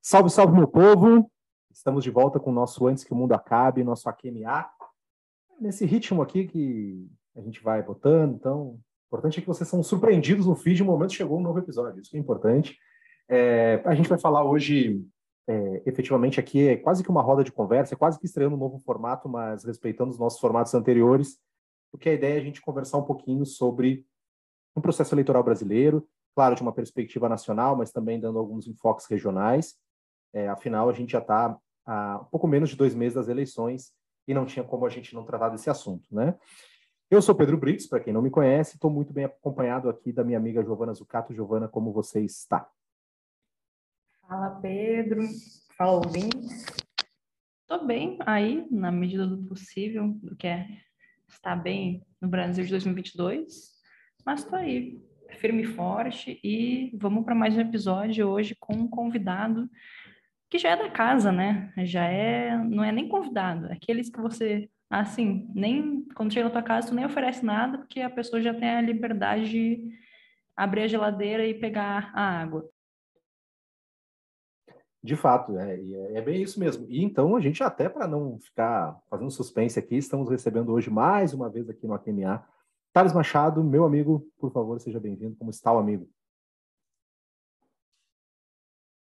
Salve, salve, meu povo! Estamos de volta com o nosso Antes que o Mundo Acabe, nosso AQMA. Nesse ritmo aqui que a gente vai votando, então, o importante é que vocês são surpreendidos no feed, no momento chegou um novo episódio, isso que é importante. É, a gente vai falar hoje, é, efetivamente, aqui é quase que uma roda de conversa, é quase que estreando um novo formato, mas respeitando os nossos formatos anteriores, porque a ideia é a gente conversar um pouquinho sobre o um processo eleitoral brasileiro, claro, de uma perspectiva nacional, mas também dando alguns enfoques regionais. É, afinal, a gente já está há um pouco menos de dois meses das eleições e não tinha como a gente não tratar desse assunto, né? Eu sou Pedro Brits, para quem não me conhece, estou muito bem acompanhado aqui da minha amiga Giovana Zucato. Giovana, como você está? Fala, Pedro. Fala, ouvintes. Estou bem aí, na medida do possível, do que é estar bem no Brasil de 2022, mas estou aí, firme e forte, e vamos para mais um episódio hoje com um convidado que já é da casa, né? Já é, não é nem convidado, é aqueles que você, assim, nem quando chega na tua casa tu nem oferece nada, porque a pessoa já tem a liberdade de abrir a geladeira e pegar a água. De fato, é, é, bem isso mesmo. E então a gente até para não ficar fazendo suspense aqui, estamos recebendo hoje mais uma vez aqui no AQMA Thales Machado, meu amigo, por favor, seja bem-vindo. Como está o amigo?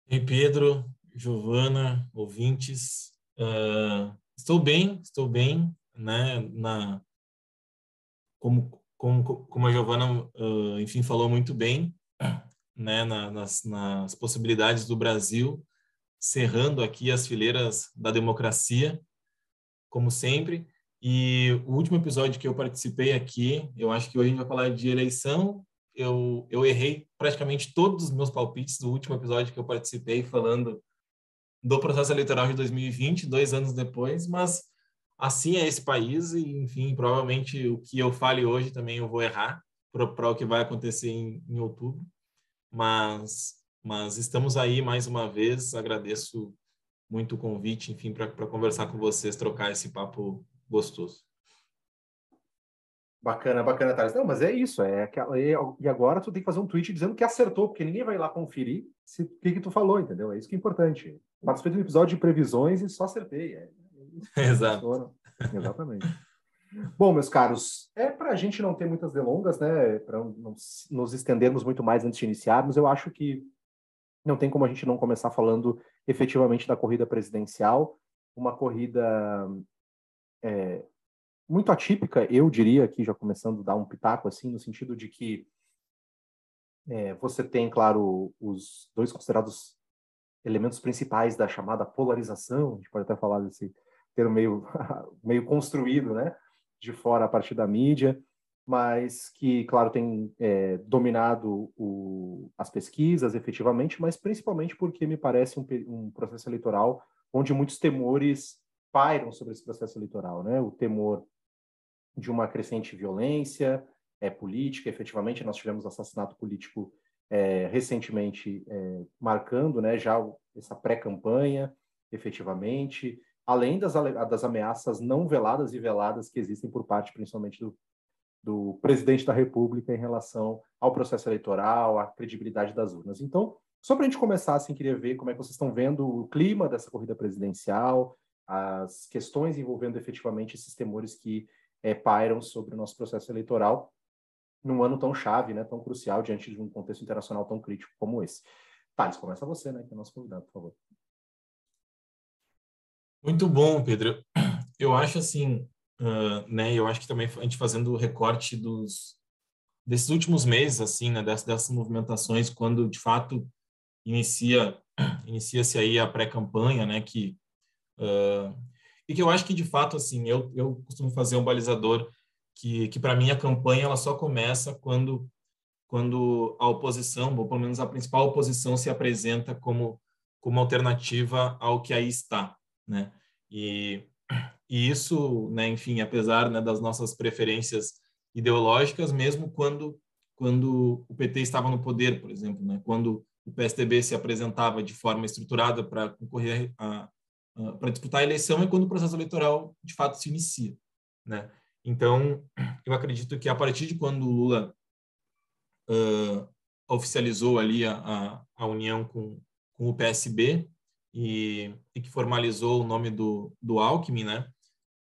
Ei, Pedro, Giovana, ouvintes. Uh, estou bem, estou bem, né? Na, como, como, como a Giovana, uh, enfim, falou muito bem, né? Na, nas, nas possibilidades do Brasil, cerrando aqui as fileiras da democracia, como sempre. E o último episódio que eu participei aqui, eu acho que hoje a gente vai falar de eleição. Eu, eu errei praticamente todos os meus palpites do último episódio que eu participei, falando do processo eleitoral de 2020, dois anos depois, mas assim é esse país e, enfim, provavelmente o que eu fale hoje também eu vou errar para o que vai acontecer em, em outubro, mas, mas estamos aí mais uma vez, agradeço muito o convite, enfim, para conversar com vocês, trocar esse papo gostoso. Bacana, bacana, Thales. Não, mas é isso. É e agora tu tem que fazer um tweet dizendo que acertou, porque ninguém vai lá conferir se, o que, que tu falou, entendeu? É isso que é importante. Participei de um episódio de previsões e só acertei. É, é Exato. Exatamente. Bom, meus caros, é para a gente não ter muitas delongas, né? Para não nos estendermos muito mais antes de iniciarmos, eu acho que não tem como a gente não começar falando efetivamente da corrida presidencial, uma corrida é, muito atípica, eu diria aqui, já começando a dar um pitaco assim, no sentido de que é, você tem, claro, os dois considerados elementos principais da chamada polarização, a gente pode até falar desse termo meio, meio construído, né, de fora a partir da mídia, mas que, claro, tem é, dominado o, as pesquisas efetivamente, mas principalmente porque me parece um, um processo eleitoral onde muitos temores pairam sobre esse processo eleitoral, né? O temor de uma crescente violência é, política, efetivamente, nós tivemos assassinato político é, recentemente é, marcando né, já essa pré-campanha, efetivamente, além das, das ameaças não veladas e veladas que existem por parte, principalmente, do, do presidente da República em relação ao processo eleitoral, à credibilidade das urnas. Então, só para a gente começar, assim, queria ver como é que vocês estão vendo o clima dessa corrida presidencial, as questões envolvendo efetivamente esses temores que é, pairam sobre o nosso processo eleitoral num ano tão chave, né, tão crucial, diante de um contexto internacional tão crítico como esse. Thales, começa você, né, que é nosso convidado, por favor. Muito bom, Pedro. Eu acho assim, uh, né, eu acho que também a gente fazendo o recorte dos desses últimos meses, assim, né, dessas, dessas movimentações, quando de fato inicia inicia-se aí a pré-campanha, né, que uh, e que eu acho que de fato assim, eu eu costumo fazer um balizador que, que para mim a campanha ela só começa quando quando a oposição, ou pelo menos a principal oposição, se apresenta como como alternativa ao que aí está, né? E, e isso, né, enfim, apesar né, das nossas preferências ideológicas, mesmo quando quando o PT estava no poder, por exemplo, né, quando o PSDB se apresentava de forma estruturada para concorrer a, a para disputar a eleição, é quando o processo eleitoral de fato se inicia, né? Então, eu acredito que a partir de quando o Lula uh, oficializou ali a, a, a união com, com o PSB e, e, que formalizou o nome do, do Alckmin, né?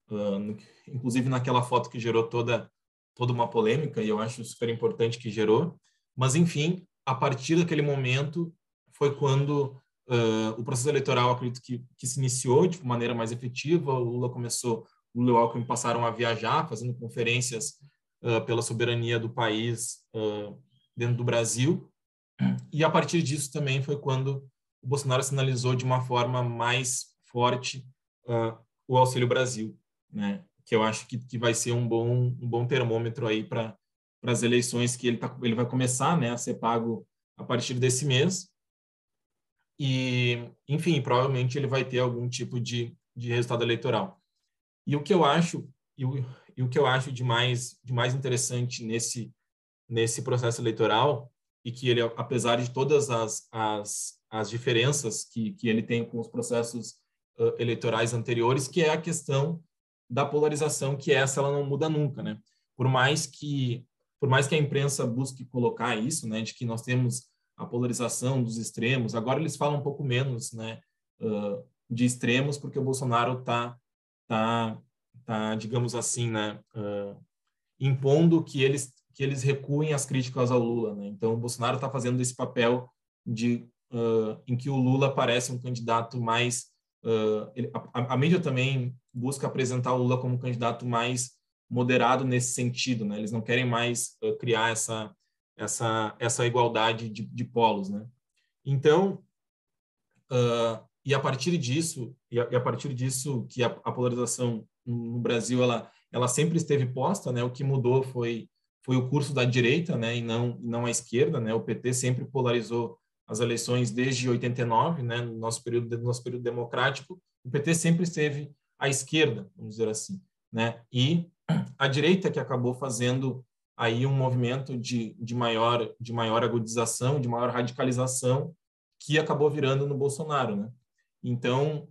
Uh, inclusive naquela foto que gerou toda toda uma polêmica e eu acho super importante que gerou. Mas enfim, a partir daquele momento foi quando uh, o processo eleitoral, acredito que, que se iniciou de maneira mais efetiva. O Lula começou, o Lula e o Alckmin passaram a viajar, fazendo conferências uh, pela soberania do país uh, dentro do Brasil. E a partir disso também foi quando o Bolsonaro sinalizou de uma forma mais forte o Auxílio Brasil, né? Que eu acho que, que vai ser um bom um bom termômetro aí para as eleições que ele, tá, ele vai começar né, a ser pago a partir desse mês. E, enfim, provavelmente ele vai ter algum tipo de, de resultado eleitoral. E o que eu acho e o, e o que eu acho de mais de mais interessante nesse nesse processo eleitoral e que ele apesar de todas as as, as diferenças que, que ele tem com os processos uh, eleitorais anteriores, que é a questão da polarização, que essa ela não muda nunca, né? Por mais que por mais que a imprensa busque colocar isso, né, de que nós temos a polarização dos extremos, agora eles falam um pouco menos, né, uh, de extremos, porque o Bolsonaro está, tá, tá, digamos assim, né, uh, impondo que eles que eles recuem as críticas ao Lula, né? Então o Bolsonaro está fazendo esse papel de uh, em que o Lula parece um candidato mais ele, a, a mídia também busca apresentar o Lula como um candidato mais moderado nesse sentido, né? Eles não querem mais uh, criar essa essa essa igualdade de, de polos, né? Então, uh, e a partir disso e a, e a, partir disso que a, a polarização no Brasil ela ela sempre esteve posta, né? O que mudou foi foi o curso da direita, né? E não não a esquerda, né? O PT sempre polarizou as eleições desde 89, né? No nosso período no nosso período democrático, o PT sempre esteve à esquerda, vamos dizer assim, né? E a direita que acabou fazendo aí um movimento de, de, maior, de maior agudização, de maior radicalização, que acabou virando no Bolsonaro, né? Então,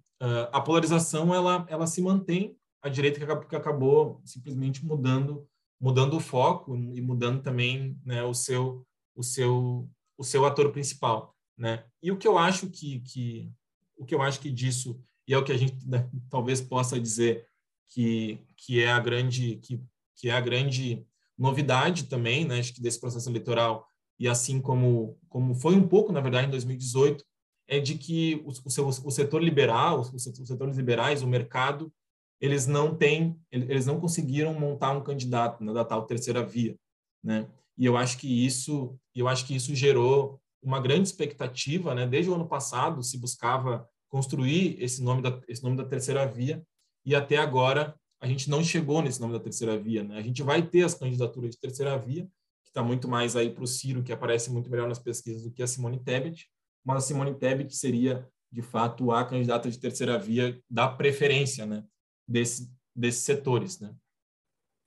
a polarização, ela, ela se mantém, a direita que acabou, simplesmente mudando mudando o foco e mudando também né, o seu o seu o seu ator principal né e o que eu acho que, que o que eu acho que disso e é o que a gente né, talvez possa dizer que, que é a grande que, que é a grande novidade também, né, acho que desse processo eleitoral e assim como como foi um pouco na verdade em 2018 é de que o, o, seu, o setor liberal, os, os setores liberais, o mercado, eles não têm, eles não conseguiram montar um candidato na da tal terceira via, né? E eu acho que isso, eu acho que isso gerou uma grande expectativa, né? Desde o ano passado se buscava construir esse nome da esse nome da terceira via e até agora a gente não chegou nesse nome da terceira via. Né? A gente vai ter as candidaturas de terceira via, que está muito mais aí para o Ciro, que aparece muito melhor nas pesquisas do que a Simone Tebet, mas a Simone Tebet seria, de fato, a candidata de terceira via da preferência né? Desse, desses setores. Né?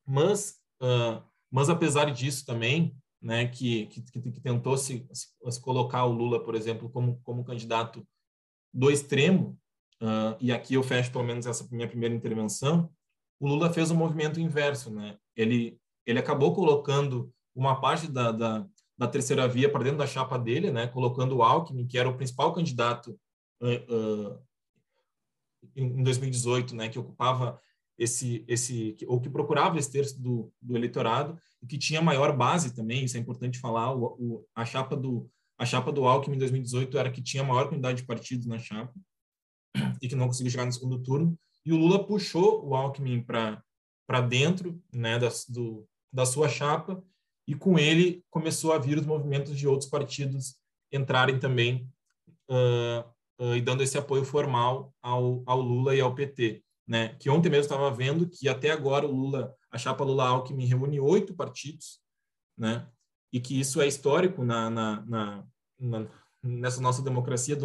Mas, uh, mas, apesar disso também, né, que, que, que tentou se, se, colocar o Lula, por exemplo, como, como candidato do extremo, uh, e aqui eu fecho pelo menos essa minha primeira intervenção, o Lula fez um movimento inverso, né? Ele, ele acabou colocando uma parte da, da, da terceira via para dentro da chapa dele, né? Colocando o Alckmin, que era o principal candidato uh, uh, em 2018, né? Que ocupava esse, esse ou que procurava esse terço do, do eleitorado e que tinha maior base também. Isso é importante falar. O, o, a chapa do a chapa do Alckmin em 2018 era que tinha maior quantidade de partidos na chapa e que não conseguiu chegar no segundo turno. E o Lula puxou o Alckmin para dentro né, da, do, da sua chapa, e com ele começou a vir os movimentos de outros partidos entrarem também uh, uh, e dando esse apoio formal ao, ao Lula e ao PT. Né? Que ontem mesmo estava vendo que até agora o Lula, a chapa Lula-Alckmin reúne oito partidos, né? e que isso é histórico na, na, na, na nessa nossa democracia,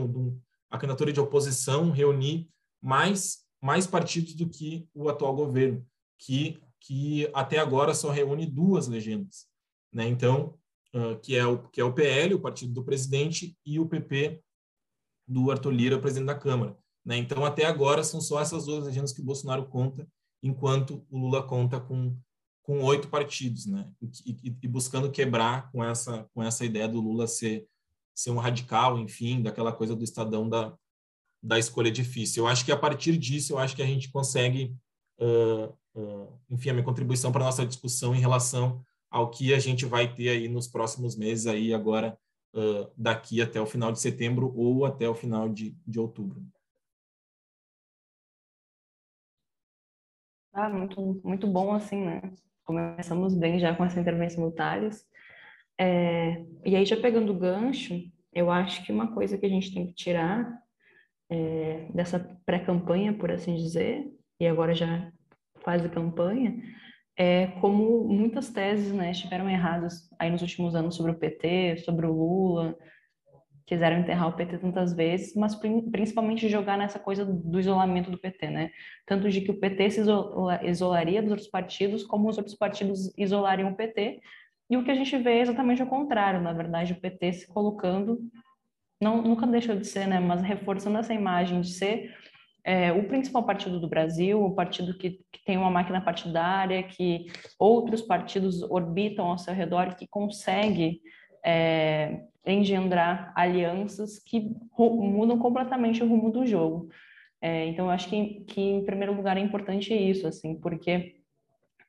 a candidatura de oposição reunir mais, mais partidos do que o atual governo, que, que até agora só reúne duas legendas. Né? Então, uh, que, é o, que é o PL, o partido do presidente, e o PP do Arthur Lira, presidente da Câmara. Né? Então, até agora, são só essas duas legendas que o Bolsonaro conta, enquanto o Lula conta com com oito partidos, né? E, e, buscando quebrar com essa com essa ideia do Lula ser ser um radical, enfim, daquela coisa do Estadão da da escolha difícil. Eu acho que a partir disso, eu acho que a gente consegue, uh, uh, enfim, a minha contribuição para nossa discussão em relação ao que a gente vai ter aí nos próximos meses, aí agora, uh, daqui até o final de setembro ou até o final de, de outubro. Ah, muito, muito bom, assim, né? Começamos bem já com essa intervenção do Thales. É, e aí, já pegando o gancho, eu acho que uma coisa que a gente tem que tirar é, dessa pré-campanha, por assim dizer, e agora já quase campanha, é como muitas teses né, estiveram erradas aí nos últimos anos sobre o PT, sobre o Lula, quiseram enterrar o PT tantas vezes, mas principalmente jogar nessa coisa do isolamento do PT, né? Tanto de que o PT se isolaria dos outros partidos, como os outros partidos isolariam o PT, e o que a gente vê é exatamente o contrário, na verdade, o PT se colocando não, nunca deixou de ser, né, mas reforçando essa imagem de ser é, o principal partido do Brasil, o partido que, que, tem uma máquina partidária, que outros partidos orbitam ao seu redor, que consegue é, engendrar alianças que mudam completamente o rumo do jogo. É, então, eu acho que, que, em primeiro lugar, é importante isso, assim, porque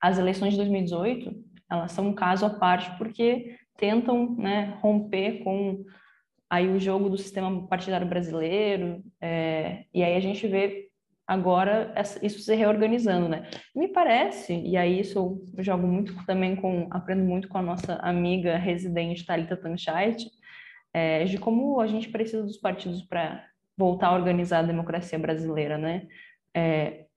as eleições de 2018, elas são um caso à parte, porque tentam né, romper com aí o jogo do sistema partidário brasileiro, é, e aí a gente vê agora isso se reorganizando, né? Me parece, e aí isso eu jogo muito também com, aprendo muito com a nossa amiga residente Thalita Tanchait, é, de como a gente precisa dos partidos para voltar a organizar a democracia brasileira, né? É,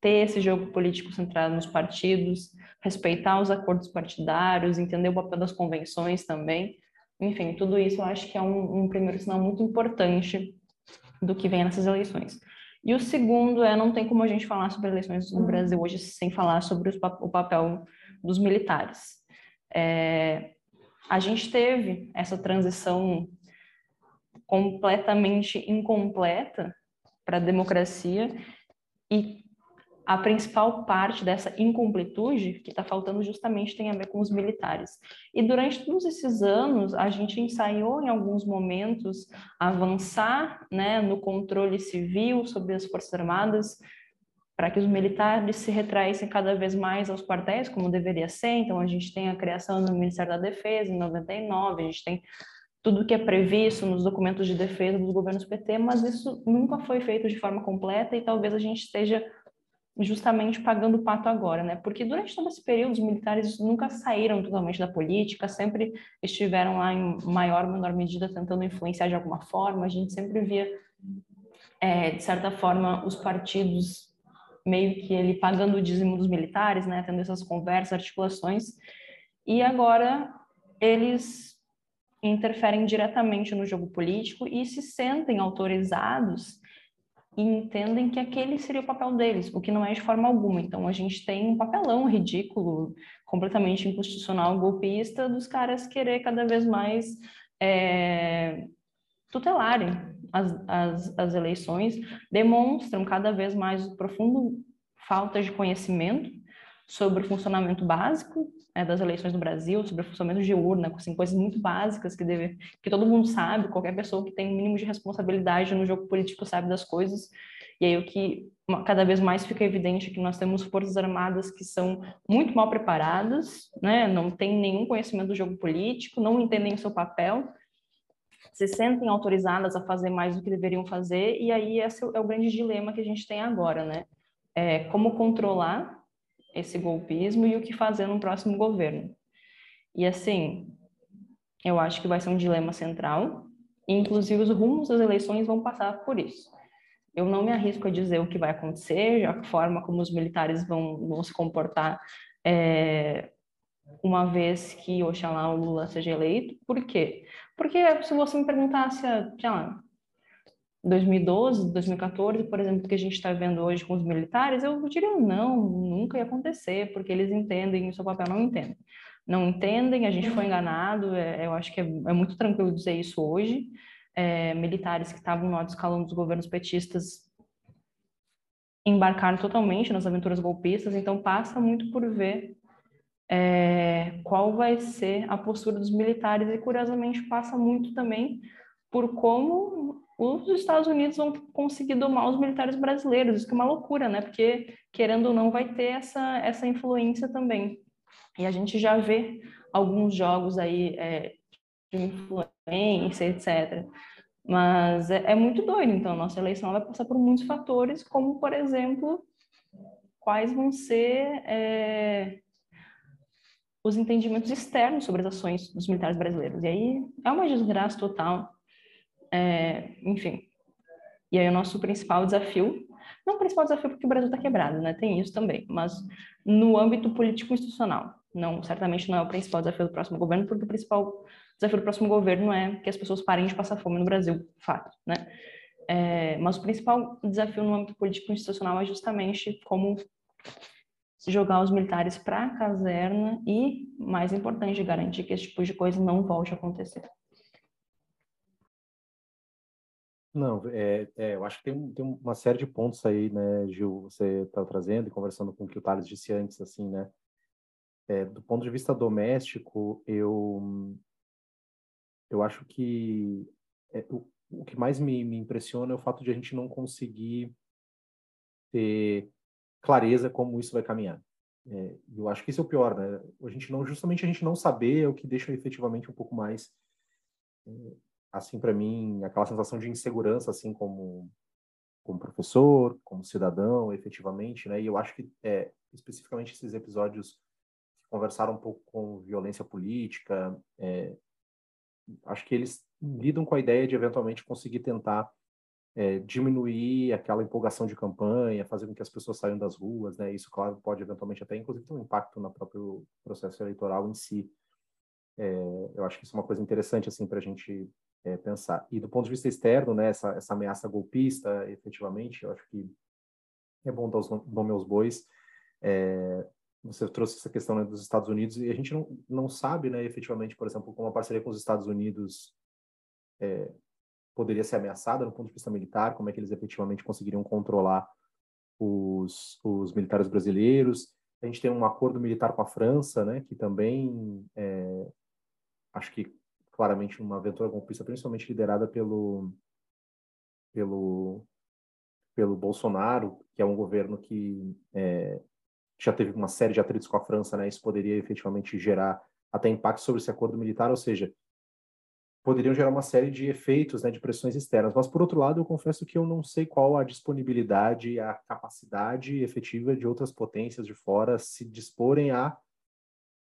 ter esse jogo político centrado nos partidos, respeitar os acordos partidários, entender o papel das convenções também, enfim, tudo isso eu acho que é um, um primeiro sinal muito importante do que vem nessas eleições. E o segundo é, não tem como a gente falar sobre eleições no Brasil hoje sem falar sobre os, o papel dos militares. É, a gente teve essa transição completamente incompleta para a democracia e a principal parte dessa incompletude que está faltando justamente tem a ver com os militares. E durante todos esses anos, a gente ensaiou em alguns momentos avançar né, no controle civil sobre as Forças Armadas, para que os militares se retraíssem cada vez mais aos quartéis, como deveria ser. Então, a gente tem a criação do Ministério da Defesa em 99, a gente tem tudo que é previsto nos documentos de defesa dos governos PT, mas isso nunca foi feito de forma completa e talvez a gente esteja justamente pagando o pato agora, né? Porque durante todo esse período os militares nunca saíram totalmente da política, sempre estiveram lá em maior ou menor medida tentando influenciar de alguma forma. A gente sempre via, é, de certa forma, os partidos meio que ele pagando o dízimo dos militares, né? Tendo essas conversas, articulações. E agora eles interferem diretamente no jogo político e se sentem autorizados e entendem que aquele seria o papel deles, o que não é de forma alguma. Então a gente tem um papelão ridículo, completamente inconstitucional, golpista, dos caras querer cada vez mais é, tutelarem as, as, as eleições, demonstram cada vez mais profundo falta de conhecimento sobre o funcionamento básico né, das eleições no Brasil, sobre o funcionamento de urna, assim, coisas muito básicas que, deve, que todo mundo sabe, qualquer pessoa que tem um mínimo de responsabilidade no jogo político sabe das coisas. E aí o que cada vez mais fica evidente é que nós temos forças armadas que são muito mal preparadas, né, não têm nenhum conhecimento do jogo político, não entendem o seu papel, se sentem autorizadas a fazer mais do que deveriam fazer, e aí esse é o grande dilema que a gente tem agora, né? É, como controlar esse golpismo e o que fazer no próximo governo. E assim, eu acho que vai ser um dilema central, inclusive os rumos das eleições vão passar por isso. Eu não me arrisco a dizer o que vai acontecer, a forma como os militares vão, vão se comportar é, uma vez que, oxalá, o Lula seja eleito. Por quê? Porque se você me perguntasse, sei lá, 2012, 2014, por exemplo, que a gente está vendo hoje com os militares, eu diria não, nunca ia acontecer, porque eles entendem, o seu papel não entendem. Não entendem, a gente foi enganado, é, eu acho que é, é, muito tranquilo dizer isso hoje. É, militares que estavam no alto escalão dos governos petistas embarcar totalmente nas aventuras golpistas, então passa muito por ver é, qual vai ser a postura dos militares e, curiosamente, passa muito também por como os Estados Unidos vão conseguir domar os militares brasileiros. Isso que é uma loucura, né? Porque, querendo ou não, vai ter essa, essa influência também. E a gente já vê alguns jogos aí é, de influência, etc. Mas é, é, muito doido, então, nossa eleição vai passar por muitos fatores, como, por exemplo, quais vão ser é, os entendimentos externos sobre as ações dos militares brasileiros. E aí é uma desgraça total, é, enfim. E aí o nosso principal desafio, não o principal desafio porque o Brasil está quebrado, né? Tem isso também, mas no âmbito político-institucional. Não, certamente não é o principal desafio do próximo governo, porque o principal desafio do próximo governo é que as pessoas parem de passar fome no Brasil, fato, né? É, mas o principal desafio no âmbito político-institucional é justamente como jogar os militares para a caserna e, mais importante, garantir que esse tipo de coisa não volte a acontecer. Não, é, é, eu acho que tem, tem uma série de pontos aí, né, Gil, você está trazendo e conversando com o que o Thales disse antes, assim, né, é, do ponto de vista doméstico, eu, eu acho que é, o, o que mais me, me impressiona é o fato de a gente não conseguir ter clareza como isso vai caminhar. É, eu acho que isso é o pior, né? A gente não, justamente a gente não saber é o que deixa efetivamente um pouco mais, é, assim, para mim, aquela sensação de insegurança, assim, como como professor, como cidadão, efetivamente, né? E eu acho que é, especificamente esses episódios que conversaram um pouco com violência política, é, acho que eles lidam com a ideia de eventualmente conseguir tentar é, diminuir aquela empolgação de campanha, fazer com que as pessoas saiam das ruas, né? Isso, claro, pode eventualmente até, inclusive, ter um impacto no próprio processo eleitoral em si. É, eu acho que isso é uma coisa interessante, assim, para a gente é, pensar. E do ponto de vista externo, né, essa, essa ameaça golpista, efetivamente, eu acho que é bom dar os nome aos bois. É, você trouxe essa questão né, dos Estados Unidos e a gente não, não sabe, né, efetivamente, por exemplo, como a parceria com os Estados Unidos é, poderia ser ameaçada no ponto de vista militar, como é que eles efetivamente conseguiriam controlar os, os militares brasileiros. A gente tem um acordo militar com a França, né, que também é, acho que claramente uma aventura golpista, principalmente liderada pelo pelo pelo Bolsonaro, que é um governo que é, já teve uma série de atritos com a França, né? Isso poderia efetivamente gerar até impacto sobre esse acordo militar, ou seja, poderiam gerar uma série de efeitos, né, de pressões externas. Mas, por outro lado, eu confesso que eu não sei qual a disponibilidade a capacidade efetiva de outras potências de fora se disporem a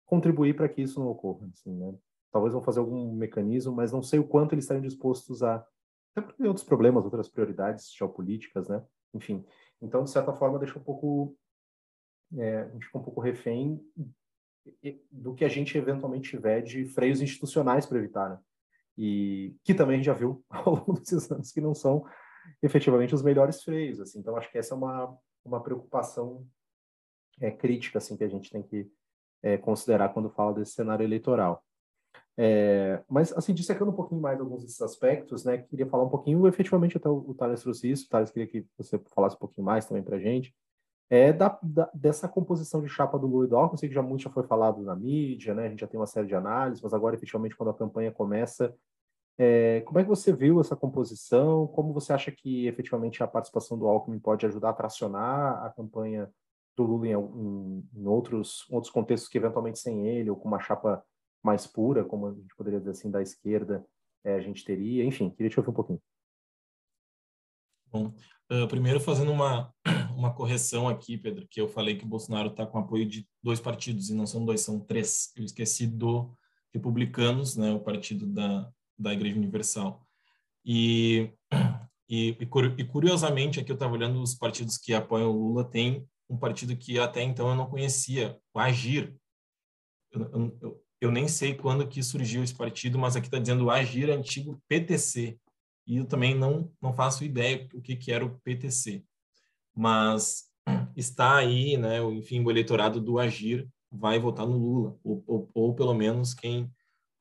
contribuir para que isso não ocorra. Assim, né? Talvez vão fazer algum mecanismo, mas não sei o quanto eles estariam dispostos a. Até porque tem outros problemas, outras prioridades geopolíticas, né? Enfim. Então, de certa forma, deixa um pouco. É, a gente fica um pouco refém do que a gente eventualmente tiver de freios institucionais para evitar, né? E que também a gente já viu ao longo desses anos que não são efetivamente os melhores freios, assim. Então acho que essa é uma uma preocupação é, crítica assim que a gente tem que é, considerar quando fala desse cenário eleitoral. É, mas, assim, dissecando um pouquinho mais alguns desses aspectos, né, queria falar um pouquinho, efetivamente, até o, o Thales trouxe isso, Thales queria que você falasse um pouquinho mais também para gente, é da, da, dessa composição de chapa do Lula e do Alckmin, sei que já muito já foi falado na mídia, né, a gente já tem uma série de análises, mas agora, efetivamente, quando a campanha começa, é, como é que você viu essa composição? Como você acha que efetivamente a participação do Alckmin pode ajudar a tracionar a campanha do Lula em, em, em outros, outros contextos que eventualmente sem ele, ou com uma chapa mais pura, como a gente poderia dizer assim, da esquerda, é, a gente teria? Enfim, queria te ouvir um pouquinho. Bom, uh, primeiro fazendo uma, uma correção aqui, Pedro, que eu falei que o Bolsonaro está com apoio de dois partidos, e não são dois, são três. Eu esqueci do Republicanos, né, o partido da, da Igreja Universal. E, e, e curiosamente, aqui eu estava olhando os partidos que apoiam o Lula, tem um partido que até então eu não conhecia, o Agir. Eu, eu, eu nem sei quando que surgiu esse partido, mas aqui está dizendo o Agir antigo PTC. E eu também não, não faço ideia o que, que era o PTC. Mas está aí, né, enfim, o eleitorado do Agir vai votar no Lula, ou, ou, ou pelo menos quem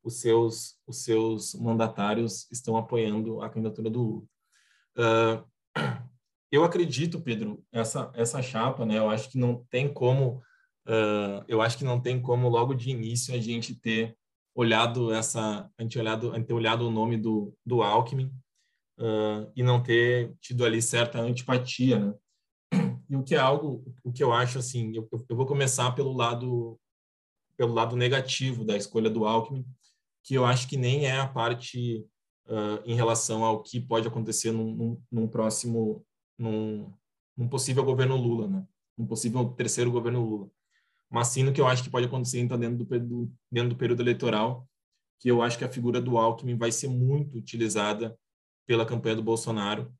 os seus, os seus mandatários estão apoiando a candidatura do Lula. Uh, eu acredito, Pedro, essa essa chapa, né? Eu acho que não tem como, uh, eu acho que não tem como logo de início a gente ter olhado essa, a gente olhado, a gente ter olhado o nome do do Alckmin uh, e não ter tido ali certa antipatia, né? E o que é algo, o que eu acho assim, eu, eu vou começar pelo lado pelo lado negativo da escolha do Alckmin, que eu acho que nem é a parte uh, em relação ao que pode acontecer num, num, num próximo, num, num, possível governo Lula, né? Um possível terceiro governo Lula. Mas sim no que eu acho que pode acontecer então, dentro, do, dentro do período eleitoral, que eu acho que a figura do Alckmin vai ser muito utilizada pela campanha do Bolsonaro,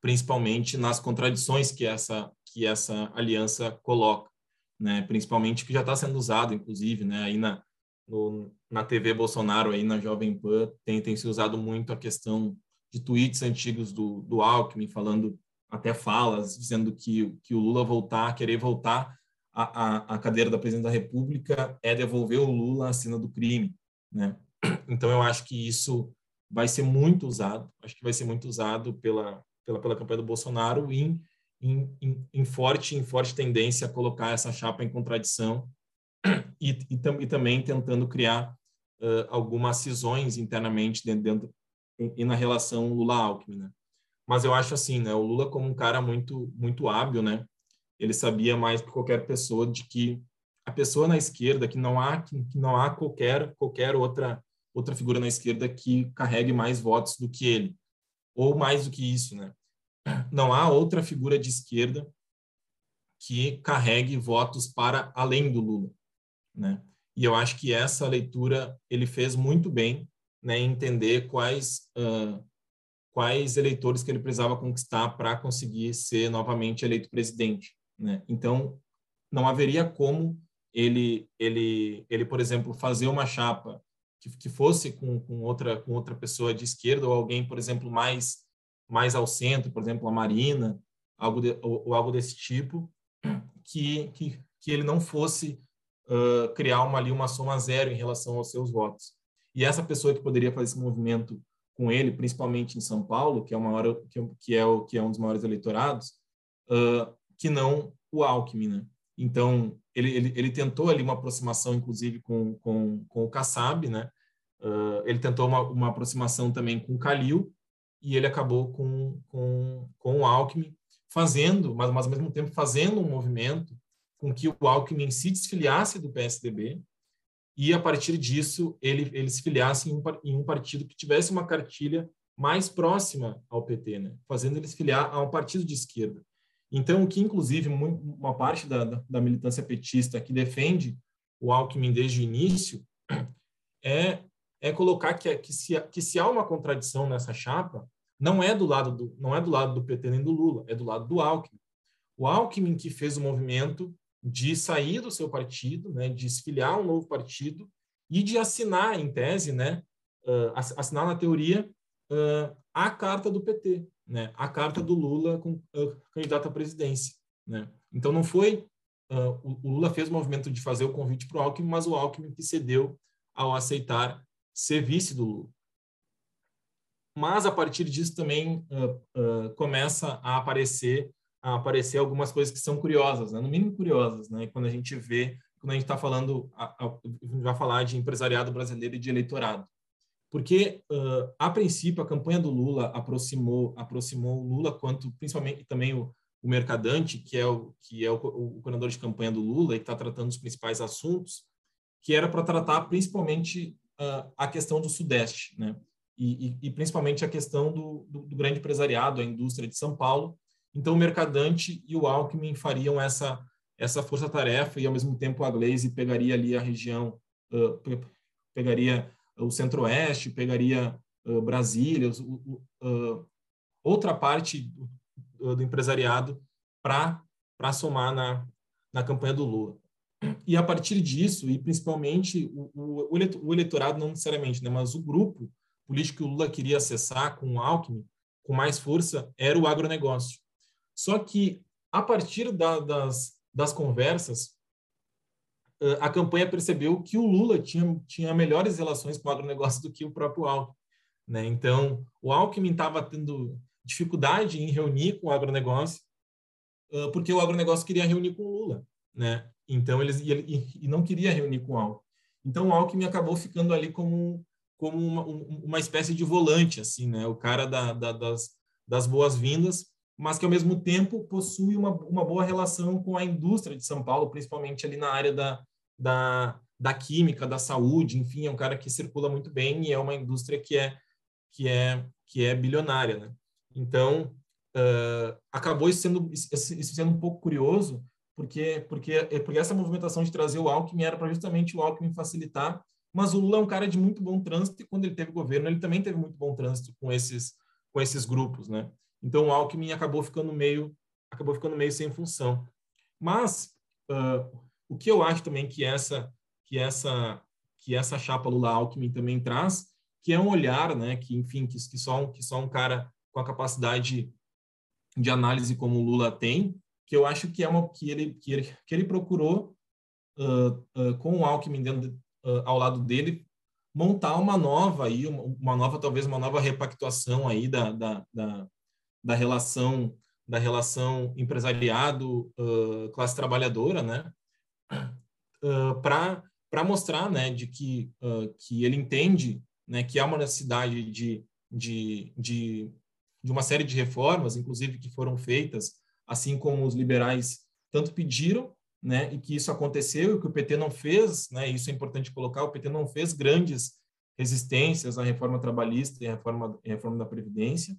principalmente nas contradições que essa que essa aliança coloca né? Principalmente que já está sendo usado, inclusive, né? Aí na no, na TV Bolsonaro, aí na Jovem Pan, tem, tem se usado muito a questão de tweets antigos do, do Alckmin, falando até falas, dizendo que, que o Lula voltar, querer voltar à, à, cadeira da presidência da República é devolver o Lula à cena do crime, né? Então, eu acho que isso vai ser muito usado, acho que vai ser muito usado pela, pela, pela campanha do Bolsonaro em, em, em, forte em forte tendência a colocar essa chapa em contradição e, e, tam, e também tentando criar uh, algumas cisões internamente dentro, dentro e na relação Lula-Alckmin, né? Mas eu acho assim, né? O Lula como um cara muito muito hábil, né? Ele sabia mais que qualquer pessoa de que a pessoa na esquerda que não há que não há qualquer qualquer outra outra figura na esquerda que carregue mais votos do que ele ou mais do que isso, né? não há outra figura de esquerda que carregue votos para além do Lula, né? E eu acho que essa leitura ele fez muito bem, né, entender quais uh, quais eleitores que ele precisava conquistar para conseguir ser novamente eleito presidente, né? Então não haveria como ele ele ele por exemplo fazer uma chapa que, que fosse com, com outra com outra pessoa de esquerda ou alguém por exemplo mais mais ao centro, por exemplo, a Marina, algo de, ou, ou, algo desse tipo, que, que, que ele não fosse uh, criar uma, ali uma soma zero em relação aos seus votos. E essa pessoa que poderia fazer esse movimento com ele, principalmente em São Paulo, que é, uma hora, que, que é, o, que é um dos maiores eleitorados, uh, que não o Alckmin, né? Então, ele, ele, ele tentou ali uma aproximação, inclusive, com, com, com o Kassab, né? Uh, ele tentou uma, uma aproximação também com o Calil, e ele acabou com, com, com o Alckmin fazendo, mas, mas ao mesmo tempo fazendo um movimento com que o Alckmin se desfiliasse do PSDB e a partir disso ele, ele se filiasse em um, em um partido que tivesse uma cartilha mais próxima ao PT, né? fazendo ele se filiar a um partido de esquerda. Então, o que inclusive uma parte da, da militância petista que defende o Alckmin desde o início é é colocar que, que, se, que se há uma contradição nessa chapa, não é do lado do não é do lado do PT nem do Lula, é do lado do Alckmin. O Alckmin que fez o movimento de sair do seu partido, né, de se filiar um novo partido e de assinar, em tese, né, uh, assinar na teoria uh, a carta do PT, né, a carta do Lula com uh, candidato à presidência, né. Então não foi o, o Lula fez o movimento de fazer o convite para o Alckmin, mas o Alckmin que cedeu ao aceitar ser vice do Lula. Mas a partir disso também começa a aparecer aparecer algumas coisas que são curiosas, né? no mínimo curiosas, né? Quando a gente vê, quando a gente está falando, a, a, vai falar de empresariado brasileiro e de eleitorado, porque uh, a princípio a campanha do Lula aproximou aproximou o Lula quanto principalmente também o, o Mercadante, que é o que é o, o coordenador de campanha do Lula e que está tratando os principais assuntos, que era para tratar principalmente uh, a questão do Sudeste, né? E, e, e principalmente a questão do, do, do, grande empresariado, a indústria de São Paulo. Então, o Mercadante e o Alckmin fariam essa essa força-tarefa e, ao mesmo tempo, a Glaze pegaria ali a região, uh, pegaria o Centro-Oeste, pegaria uh, Brasília, outra parte do, do empresariado para somar na, na campanha do Lula. E a partir disso, e principalmente o, o, o eleitorado, não necessariamente, né, mas o grupo político que o Lula queria acessar com o Alckmin, com mais força, era o agronegócio. Só que, a partir da, das, das conversas, a campanha percebeu que o Lula tinha, tinha melhores relações com o agronegócio do que o próprio Alckmin. Né? Então, o Alckmin estava tendo dificuldade em reunir com o agronegócio, porque o agronegócio queria reunir com o Lula, né? Então eles e, ele, e não queria reunir com o Alckmin. Então o Alckmin acabou ficando ali como como uma, uma espécie de volante, assim, né? O cara da, da, das, das boas-vindas, mas que ao mesmo tempo possui uma, uma boa relação com a indústria de São Paulo, principalmente ali na área da, da, da química, da saúde, enfim, é um cara que circula muito bem e é uma indústria que é que é que é bilionária, né? Então uh, acabou isso sendo isso sendo um pouco curioso porque porque porque essa movimentação de trazer o Alckmin era para justamente o Alckmin facilitar mas o Lula é um cara de muito bom trânsito e quando ele teve governo, ele também teve muito bom trânsito com esses com esses grupos, né? Então o Alckmin acabou ficando meio acabou ficando meio sem função. Mas uh, o que eu acho também que essa que essa que essa chapa Lula Alckmin também traz, que é um olhar, né, que enfim, que, que só um, que só um cara com a capacidade de análise como o Lula tem, que eu acho que é uma que ele que ele, que ele procurou uh, uh, com o Alckmin dentro, ao lado dele, montar uma nova aí, uma, uma, nova talvez uma nova repactuação aí da, da, da, da relação da relação empresariado uh, classe trabalhadora, né, uh, para para mostrar, né, de que que ele entende, né, que há uma necessidade de, de, de de uma série de reformas, inclusive que foram feitas, assim como os liberais tanto pediram né, e que isso aconteceu e que o PT não fez, né, isso é importante colocar, o PT não fez grandes resistências à reforma trabalhista e à reforma, à reforma da Previdência,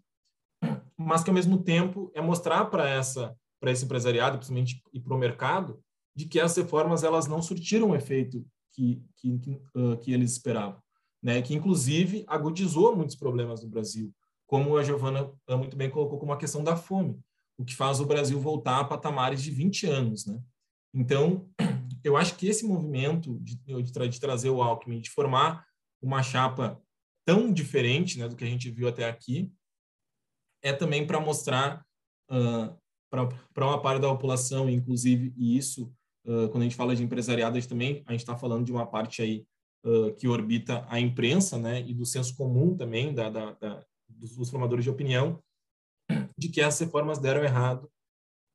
mas que, ao mesmo tempo, é mostrar para essa para esse empresariado, principalmente, e para o mercado, de que as reformas elas não surtiram o efeito que, que, uh, que eles esperavam, né, que, inclusive, agudizou muitos problemas no Brasil, como a Giovana muito bem colocou como a questão da fome, o que faz o Brasil voltar a patamares de 20 anos, né? Então, eu acho que esse movimento de, de, tra de trazer o Alckmin, de formar uma chapa tão diferente né, do que a gente viu até aqui, é também para mostrar uh, para uma parte da população, inclusive, e isso, uh, quando a gente fala de empresariado, a gente também a gente está falando de uma parte aí uh, que orbita a imprensa, né, e do senso comum também da, da, da, dos formadores de opinião, de que as reformas deram errado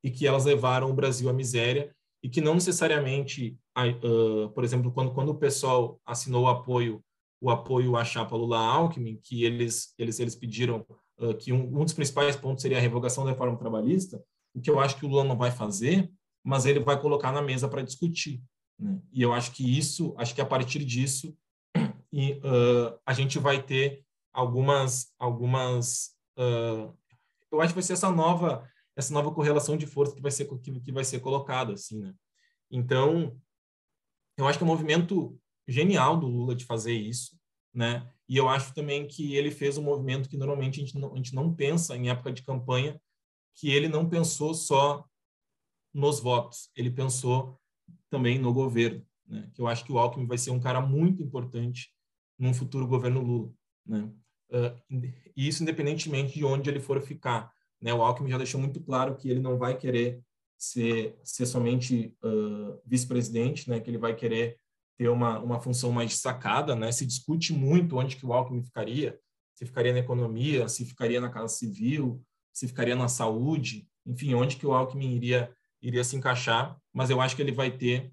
e que elas levaram o Brasil à miséria e que não necessariamente, uh, por exemplo, quando, quando o pessoal assinou o apoio o apoio à chapa Lula-Alckmin, que eles eles eles pediram uh, que um, um, dos principais pontos seria a revogação da reforma trabalhista, o que eu acho que o Lula não vai fazer, mas ele vai colocar na mesa para discutir. Né? E eu acho que isso, acho que a partir disso, e, uh, a gente vai ter algumas algumas eu acho que vai ser essa nova essa nova correlação de força que vai ser que, que vai ser colocada assim, né? Então, eu acho que é um movimento genial do Lula de fazer isso, né? E eu acho também que ele fez um movimento que normalmente a gente não, a gente não pensa em época de campanha, que ele não pensou só nos votos, ele pensou também no governo, né? Que eu acho que o Alckmin vai ser um cara muito importante num futuro governo Lula, né? Uh, e isso independentemente de onde ele for ficar. Né? O Alckmin já deixou muito claro que ele não vai querer ser, ser somente uh, vice-presidente, né? que ele vai querer ter uma, uma função mais destacada. Né? Se discute muito onde que o Alckmin ficaria, se ficaria na economia, se ficaria na casa civil, se ficaria na saúde, enfim, onde que o Alckmin iria, iria se encaixar, mas eu acho que ele vai ter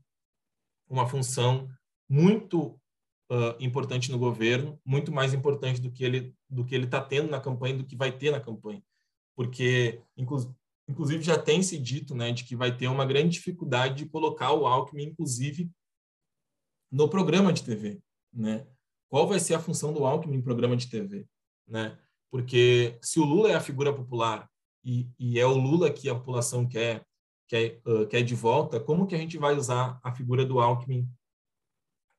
uma função muito uh, importante no governo, muito mais importante do que ele do que ele está tendo na campanha, do que vai ter na campanha porque inclusive já tem se dito, né, de que vai ter uma grande dificuldade de colocar o Alckmin, inclusive, no programa de TV, né? Qual vai ser a função do Alckmin em programa de TV, né? Porque se o Lula é a figura popular e, e é o Lula que a população quer quer, uh, quer de volta, como que a gente vai usar a figura do Alckmin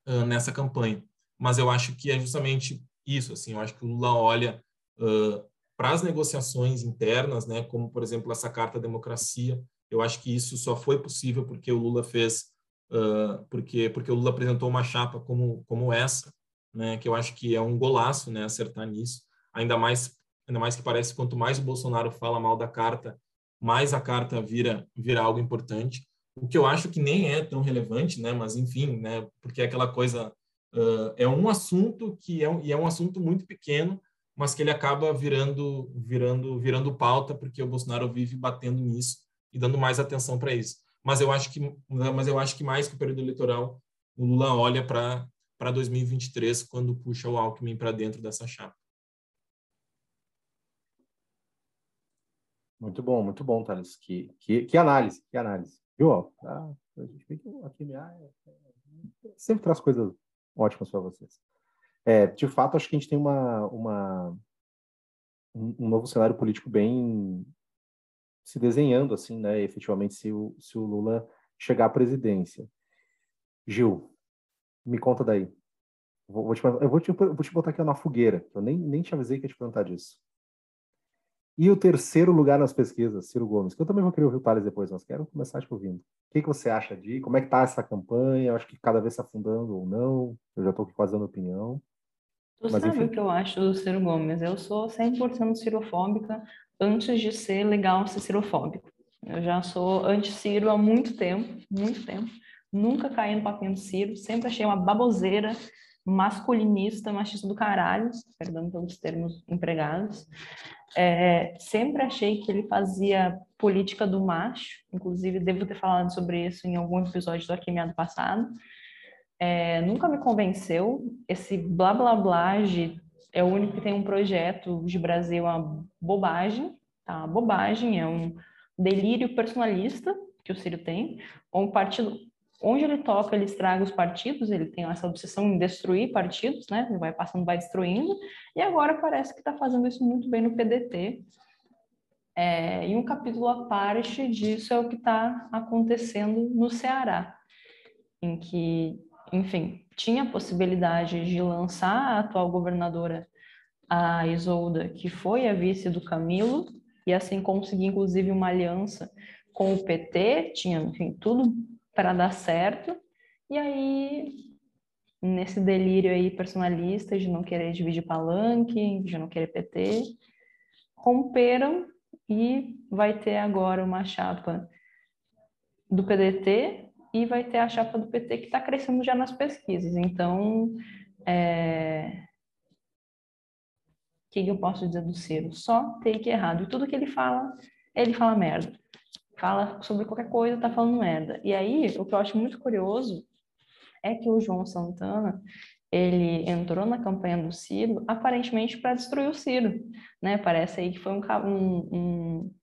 uh, nessa campanha? Mas eu acho que é justamente isso, assim, eu acho que o Lula olha uh, para as negociações internas, né, como por exemplo essa carta democracia, eu acho que isso só foi possível porque o Lula fez, uh, porque porque o Lula apresentou uma chapa como como essa, né, que eu acho que é um golaço, né, acertar nisso, ainda mais ainda mais que parece quanto mais o Bolsonaro fala mal da carta, mais a carta vira vira algo importante, o que eu acho que nem é tão relevante, né, mas enfim, né, porque é aquela coisa uh, é um assunto que é um, e é um assunto muito pequeno mas que ele acaba virando, virando, virando pauta porque o Bolsonaro vive batendo nisso e dando mais atenção para isso. Mas eu acho que, mas eu acho que mais que o período eleitoral, o Lula olha para para 2023 quando puxa o Alckmin para dentro dessa chapa. Muito bom, muito bom, Thales. Que, que, que análise, que análise. Viu? Ah, a gente vê que o QMA é, é, sempre traz coisas ótimas para vocês. É, de fato, acho que a gente tem uma, uma, um, um novo cenário político bem se desenhando, assim, né, efetivamente, se o, se o Lula chegar à presidência. Gil, me conta daí. Vou, vou te, eu vou te, vou te botar aqui na fogueira, eu nem, nem te avisei que ia te perguntar disso. E o terceiro lugar nas pesquisas, Ciro Gomes, que eu também vou querer ouvir o Thales depois, mas quero começar te ouvindo. O que, que você acha de como é que está essa campanha? Eu acho que cada vez se afundando ou não. Eu já estou aqui quase dando opinião. Tu mas, sabe enfim. o que eu acho do Ciro Gomes? Eu sou 100% cirofóbica antes de ser legal ser cirofóbico. Eu já sou anti-Ciro há muito tempo, muito tempo. Nunca caí no papinho do Ciro, sempre achei uma baboseira masculinista, machista do caralho, perdão pelos termos empregados. É, sempre achei que ele fazia política do macho, inclusive devo ter falado sobre isso em algum episódio do Arquimeado passado. É, nunca me convenceu. Esse blá blá blá de, é o único que tem um projeto de Brasil, uma bobagem, tá? Uma bobagem, é um delírio personalista que o Ciro tem, um partido onde ele toca, ele estraga os partidos, ele tem essa obsessão em destruir partidos, né? Ele vai passando, vai destruindo, e agora parece que está fazendo isso muito bem no PDT. É, e um capítulo à parte disso é o que está acontecendo no Ceará, em que, enfim, tinha a possibilidade de lançar a atual governadora, a Isolda, que foi a vice do Camilo, e assim conseguir, inclusive, uma aliança com o PT, tinha, enfim, tudo para dar certo. E aí, nesse delírio aí personalista de não querer dividir palanque, de não querer PT, romperam e vai ter agora uma chapa do PDT e vai ter a chapa do PT que está crescendo já nas pesquisas. Então, é... o que eu posso dizer do Ciro? Só take errado. E tudo que ele fala, ele fala merda fala sobre qualquer coisa, tá falando merda. E aí, o que eu acho muito curioso é que o João Santana, ele entrou na campanha do Ciro aparentemente para destruir o Ciro, né? Parece aí que foi um, um, um,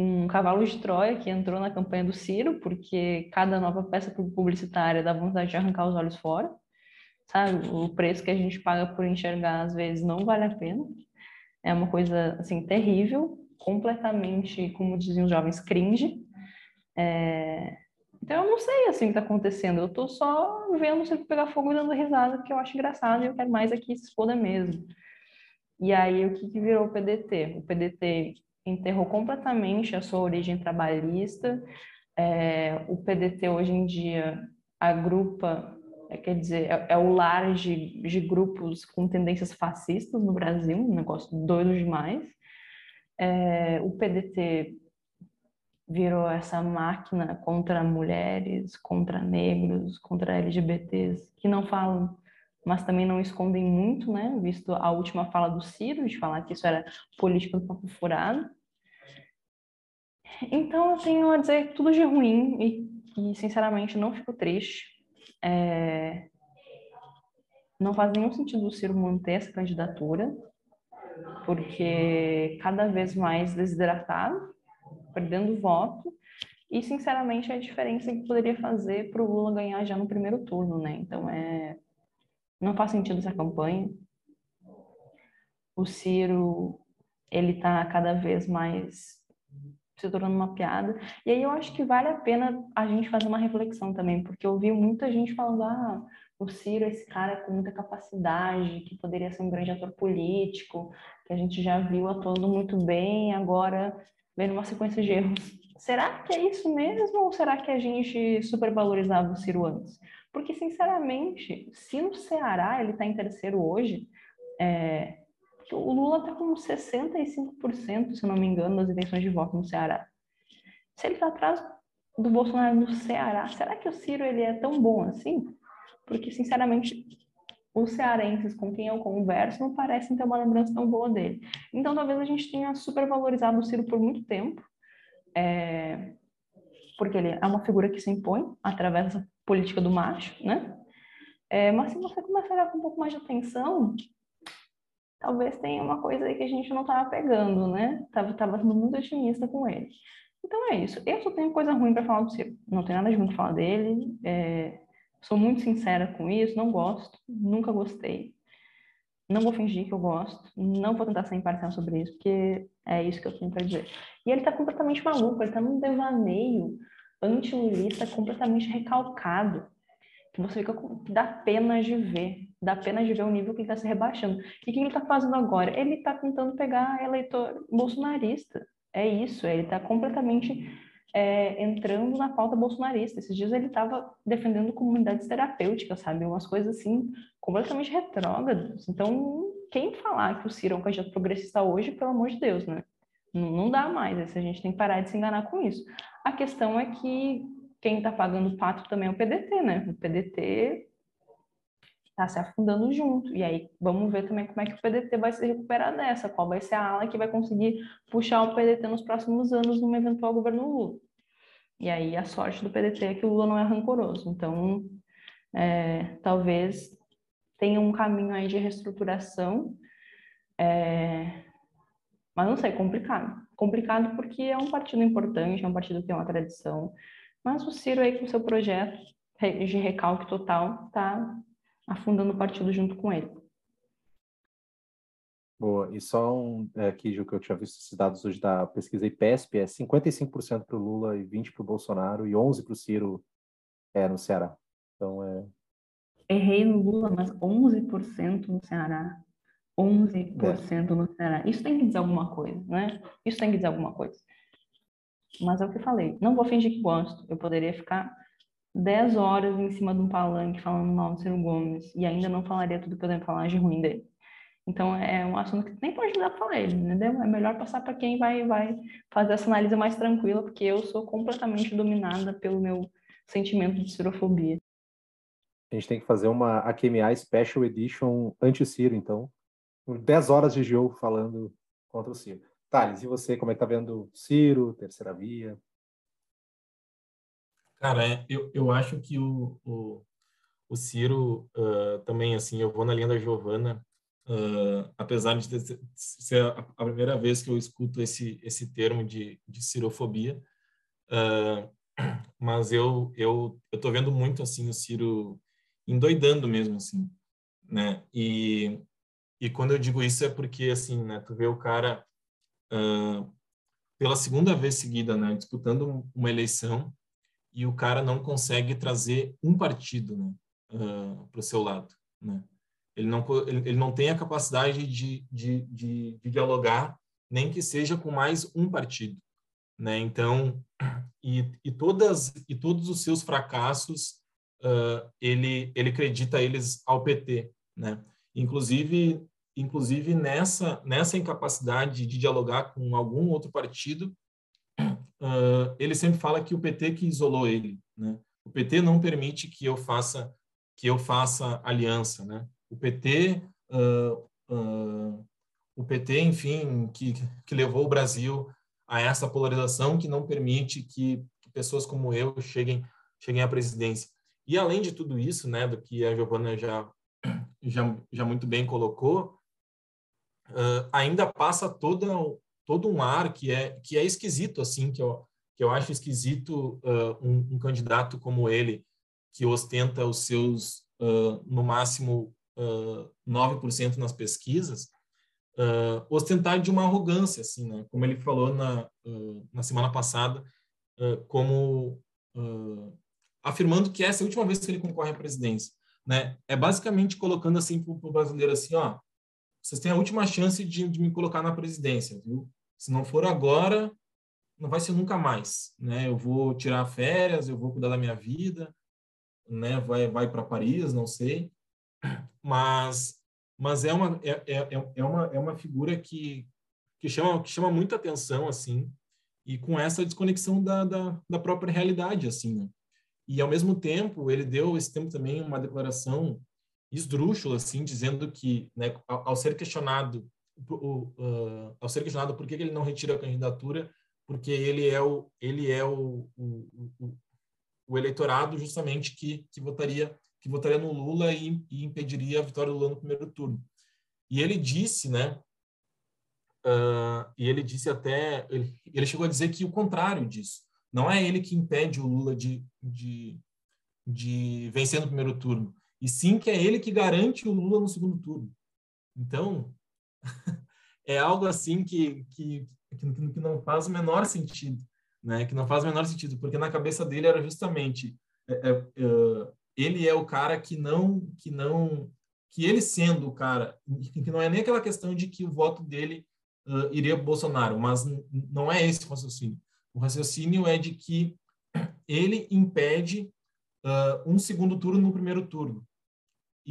um, cavalo de Troia que entrou na campanha do Ciro, porque cada nova peça publicitária dá vontade de arrancar os olhos fora, sabe? O preço que a gente paga por enxergar às vezes não vale a pena. É uma coisa assim terrível completamente, como diziam os jovens, cringe. É... Então eu não sei assim o que está acontecendo. Eu estou só vendo se pegar fogo e dando risada, porque eu acho engraçado e eu quero mais aqui se exploda mesmo. E aí o que, que virou o PDT? O PDT enterrou completamente a sua origem trabalhista. É... o PDT hoje em dia agrupa é, quer dizer, é, é, o lar de, de grupos com tendências fascistas no Brasil, um negócio doido demais é, o PDT virou essa máquina contra mulheres, contra negros, contra LGBTs, que não falam, mas também não escondem muito, né? Visto a última fala do Ciro, de falar que isso era política do papo furado. Então, eu tenho a dizer tudo de ruim e, sinceramente, não fico triste. É... Não faz nenhum sentido o Ciro manter essa candidatura porque cada vez mais desidratado, perdendo voto, e sinceramente é a diferença que poderia fazer para o Lula ganhar já no primeiro turno, né? Então é não faz sentido essa campanha. O Ciro ele está cada vez mais se tornando uma piada. E aí eu acho que vale a pena a gente fazer uma reflexão também, porque eu vi muita gente falando, ah, o Ciro é esse cara com muita capacidade, que poderia ser um grande ator político, que a gente já viu atuando muito bem, agora vem uma sequência de erros. Será que é isso mesmo ou será que a gente supervalorizava o Ciro antes? Porque, sinceramente, se no Ceará ele está em terceiro hoje, é, o Lula está com 65%, se não me engano, das intenções de voto no Ceará. Se ele está atrás do Bolsonaro no Ceará, será que o Ciro ele é tão bom assim? Porque, sinceramente, os cearenses com quem eu converso não parecem ter uma lembrança tão boa dele. Então, talvez a gente tenha supervalorizado o Ciro por muito tempo, é, porque ele é uma figura que se impõe através política do macho, né? É, mas se você começar a olhar com um pouco mais de atenção, talvez tenha uma coisa aí que a gente não estava pegando, né? Tava, tava sendo muito otimista com ele. Então é isso. Eu só tenho coisa ruim para falar do Ciro. Não tenho nada de ruim para falar dele. É, Sou muito sincera com isso, não gosto, nunca gostei. Não vou fingir que eu gosto, não vou tentar ser imparcial sobre isso, porque é isso que eu tenho para dizer. E ele tá completamente maluco, ele tá num devaneio anti-lulista completamente recalcado, que você fica com... dá pena de ver, dá pena de ver o nível que ele tá se rebaixando. E o que ele tá fazendo agora? Ele tá tentando pegar eleitor bolsonarista. É isso, ele tá completamente é, entrando na pauta bolsonarista. Esses dias ele estava defendendo comunidades terapêuticas, sabe? Umas coisas assim completamente retrógradas. Então, quem falar que o Ciro é um candidato progressista hoje, pelo amor de Deus, né? Não, dá mais. A gente tem que parar de se enganar com isso. A questão é que quem está pagando o pato também é o PDT, né? O PDT está se afundando junto. E aí vamos ver também como é que o PDT vai se recuperar dessa, qual vai ser a ala que vai conseguir puxar o PDT nos próximos anos num eventual governo Lula. E aí a sorte do PDT é que o Lula não é rancoroso. Então, é, talvez tenha um caminho aí de reestruturação. É, mas não sei, complicado. Complicado porque é um partido importante, é um partido que tem uma tradição. Mas o Ciro aí com seu projeto de recalque total está afundando o partido junto com ele. Boa, e só um é, aqui, Ju, que eu tinha visto esses dados hoje da pesquisa IPESP, é 55% para o Lula e 20% para o Bolsonaro e 11% para o Ciro é, no Ceará. Então é. Errei no Lula, mas 11% no Ceará. 11% é. no Ceará. Isso tem que dizer alguma coisa, né? Isso tem que dizer alguma coisa. Mas é o que eu falei. Não vou fingir que gosto. Eu poderia ficar 10 horas em cima de um palanque falando mal do Ciro Gomes e ainda não falaria tudo que eu tenho falar de ruim dele. Então é um assunto que nem pode dar para ele, entendeu? É melhor passar para quem vai, vai fazer essa análise mais tranquila, porque eu sou completamente dominada pelo meu sentimento de cirofobia. A gente tem que fazer uma AQMA Special Edition anti-Ciro, então. 10 horas de jogo falando contra o Ciro. Thales, e você, como é que tá vendo Ciro, Terceira Via? Cara, é, eu, eu acho que o, o, o Ciro uh, também, assim, eu vou na linha da Giovana, uh, apesar de ser a, primeira vez que eu escuto esse, esse termo de, de cirofobia, uh, mas eu, eu, eu tô vendo muito, assim, o Ciro endoidando mesmo, assim, né? E, e quando eu digo isso é porque, assim, né, tu vê o cara pela segunda vez seguida, né, disputando uma eleição, e o cara não consegue trazer um partido né, uh, para o seu lado. Né? Ele, não, ele, ele não tem a capacidade de, de, de, de, dialogar, nem que seja com mais um partido. Né? Então, e, e, todas, e todos os seus fracassos, uh, ele, ele acredita eles ao PT. Né? Inclusive, inclusive nessa, nessa incapacidade de dialogar com algum outro partido, uh, ele sempre fala que o PT que isolou ele, né? O PT não permite que eu faça que eu faça aliança, né? O PT, uh, uh, o PT, enfim, que, que levou o Brasil a essa polarização que não permite que, que pessoas como eu cheguem cheguem à presidência. E além de tudo isso, né, do que a Giovana já já, já muito bem colocou, uh, ainda passa toda todo um ar que é que é esquisito assim que eu que eu acho esquisito uh, um, um, candidato como ele que ostenta os seus uh, no máximo uh, 9% nas pesquisas ostentar de uma arrogância assim né? Como ele falou na na semana passada como afirmando que essa é a última vez que ele concorre à presidência né? É basicamente colocando assim para o brasileiro assim ó vocês têm a última chance de, de me colocar na presidência viu se não for agora, não vai ser nunca mais, né? Eu vou tirar férias, eu vou cuidar da minha vida, né? Vai, vai para Paris, não sei, mas, mas é uma é, é, é, é uma é uma figura que que chama que chama muita atenção assim e com essa desconexão da, da, da própria realidade assim, né? E ao mesmo tempo ele deu esse tempo também uma declaração esdrúxulo, assim, dizendo que, né, ao, ao ser questionado, o, uh, ao ser questionado por que ele não retira a candidatura, porque ele é o, ele é o, o, o, o eleitorado justamente que, que votaria que votaria no Lula e, e, impediria a vitória do Lula no primeiro turno. E ele disse, né? Uh, e ele disse até, ele, ele, chegou a dizer que o contrário disso. Não é ele que impede o Lula de, de, de vencer no primeiro turno e sim que é ele que garante o Lula no segundo turno. Então, é algo assim que, que, que, não faz o menor sentido, né? Que não faz o menor sentido, porque na cabeça dele era justamente é, é, é, ele é o cara que não, que não, que ele sendo o cara, que não é nem aquela questão de que o voto dele uh, iria Bolsonaro, mas não é esse o raciocínio. O raciocínio é de que ele impede uh, um segundo turno no primeiro turno.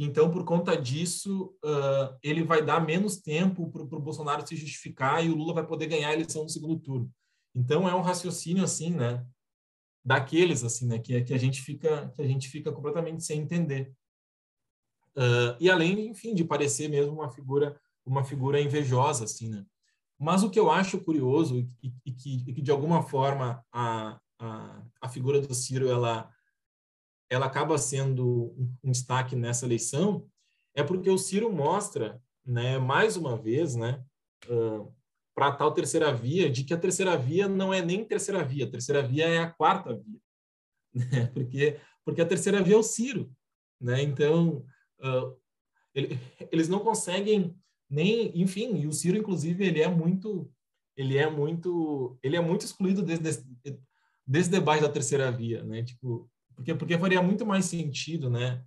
Então, por conta disso, uh, ele vai dar menos tempo para o Bolsonaro se justificar e o Lula vai poder ganhar a eleição no segundo turno. Então, é um raciocínio assim, né? Daqueles assim, né? Que, que a gente fica que a gente fica completamente sem entender. Uh, e além, enfim, de parecer mesmo uma figura uma figura invejosa, assim, né? Mas o que eu acho curioso e, e, que, e que de alguma forma a, a, a figura do Ciro ela ela acaba sendo um destaque nessa eleição é porque o Ciro mostra, né, mais uma vez, né, uh, para tal terceira via, de que a terceira via não é nem terceira via, a terceira via é a quarta via, né, porque porque a terceira via é o Ciro, né, então uh, ele, eles não conseguem nem, enfim, e o Ciro inclusive ele é muito ele é muito ele é muito excluído desse, desse, desse debate da terceira via, né, tipo porque, porque faria muito mais sentido, né,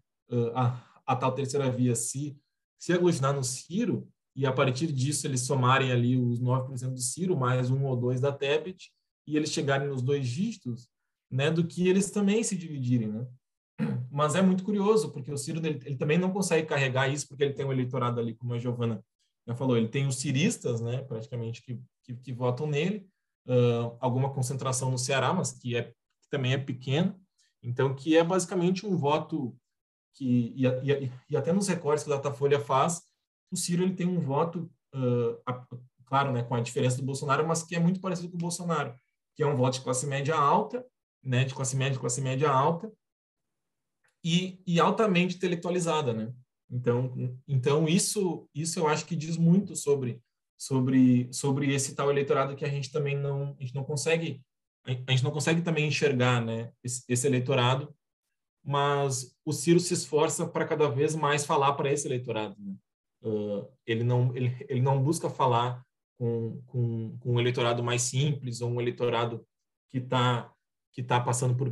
a, a tal terceira via se, se aglutinar no Ciro e a partir disso eles somarem ali os 9% do Ciro mais um ou dois da Tebet e eles chegarem nos dois dígitos, né, do que eles também se dividirem, né? Mas é muito curioso, porque o Ciro ele, ele também não consegue carregar isso, porque ele tem um eleitorado ali, como a Giovana já falou, ele tem os ciristas, né, praticamente, que, que, que votam nele, uh, alguma concentração no Ceará, mas que, é, que também é pequena, então, que é basicamente um voto que, e, e, e até nos recortes que o Datafolha faz, o Ciro ele tem um voto, uh, a, claro, né, com a diferença do Bolsonaro, mas que é muito parecido com o Bolsonaro, que é um voto de classe média alta, né, de classe média, classe média alta, e, e altamente intelectualizada, né? Então, então isso, isso eu acho que diz muito sobre sobre sobre esse tal eleitorado que a gente também não a gente não consegue a gente não consegue também enxergar né, esse, esse eleitorado, mas o Ciro se esforça para cada vez mais falar para esse eleitorado. Né? Uh, ele, não, ele, ele não busca falar com, com, com um eleitorado mais simples ou um eleitorado que está que tá passando por,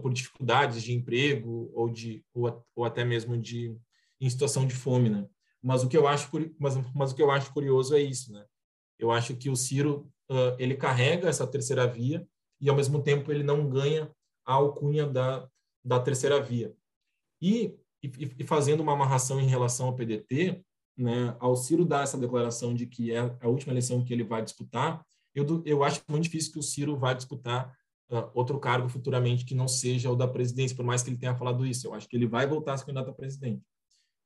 por dificuldades de emprego ou, de, ou, ou até mesmo de em situação de fome, né? Mas o que eu acho mas, mas o que eu acho curioso é isso, né? Eu acho que o Ciro uh, ele carrega essa terceira via e, ao mesmo tempo, ele não ganha a alcunha da, da terceira via. E, e, e fazendo uma amarração em relação ao PDT, né, ao Ciro dar essa declaração de que é a última eleição que ele vai disputar, eu, eu acho muito difícil que o Ciro vá disputar uh, outro cargo futuramente que não seja o da presidência, por mais que ele tenha falado isso. Eu acho que ele vai voltar a ser candidato a presidente.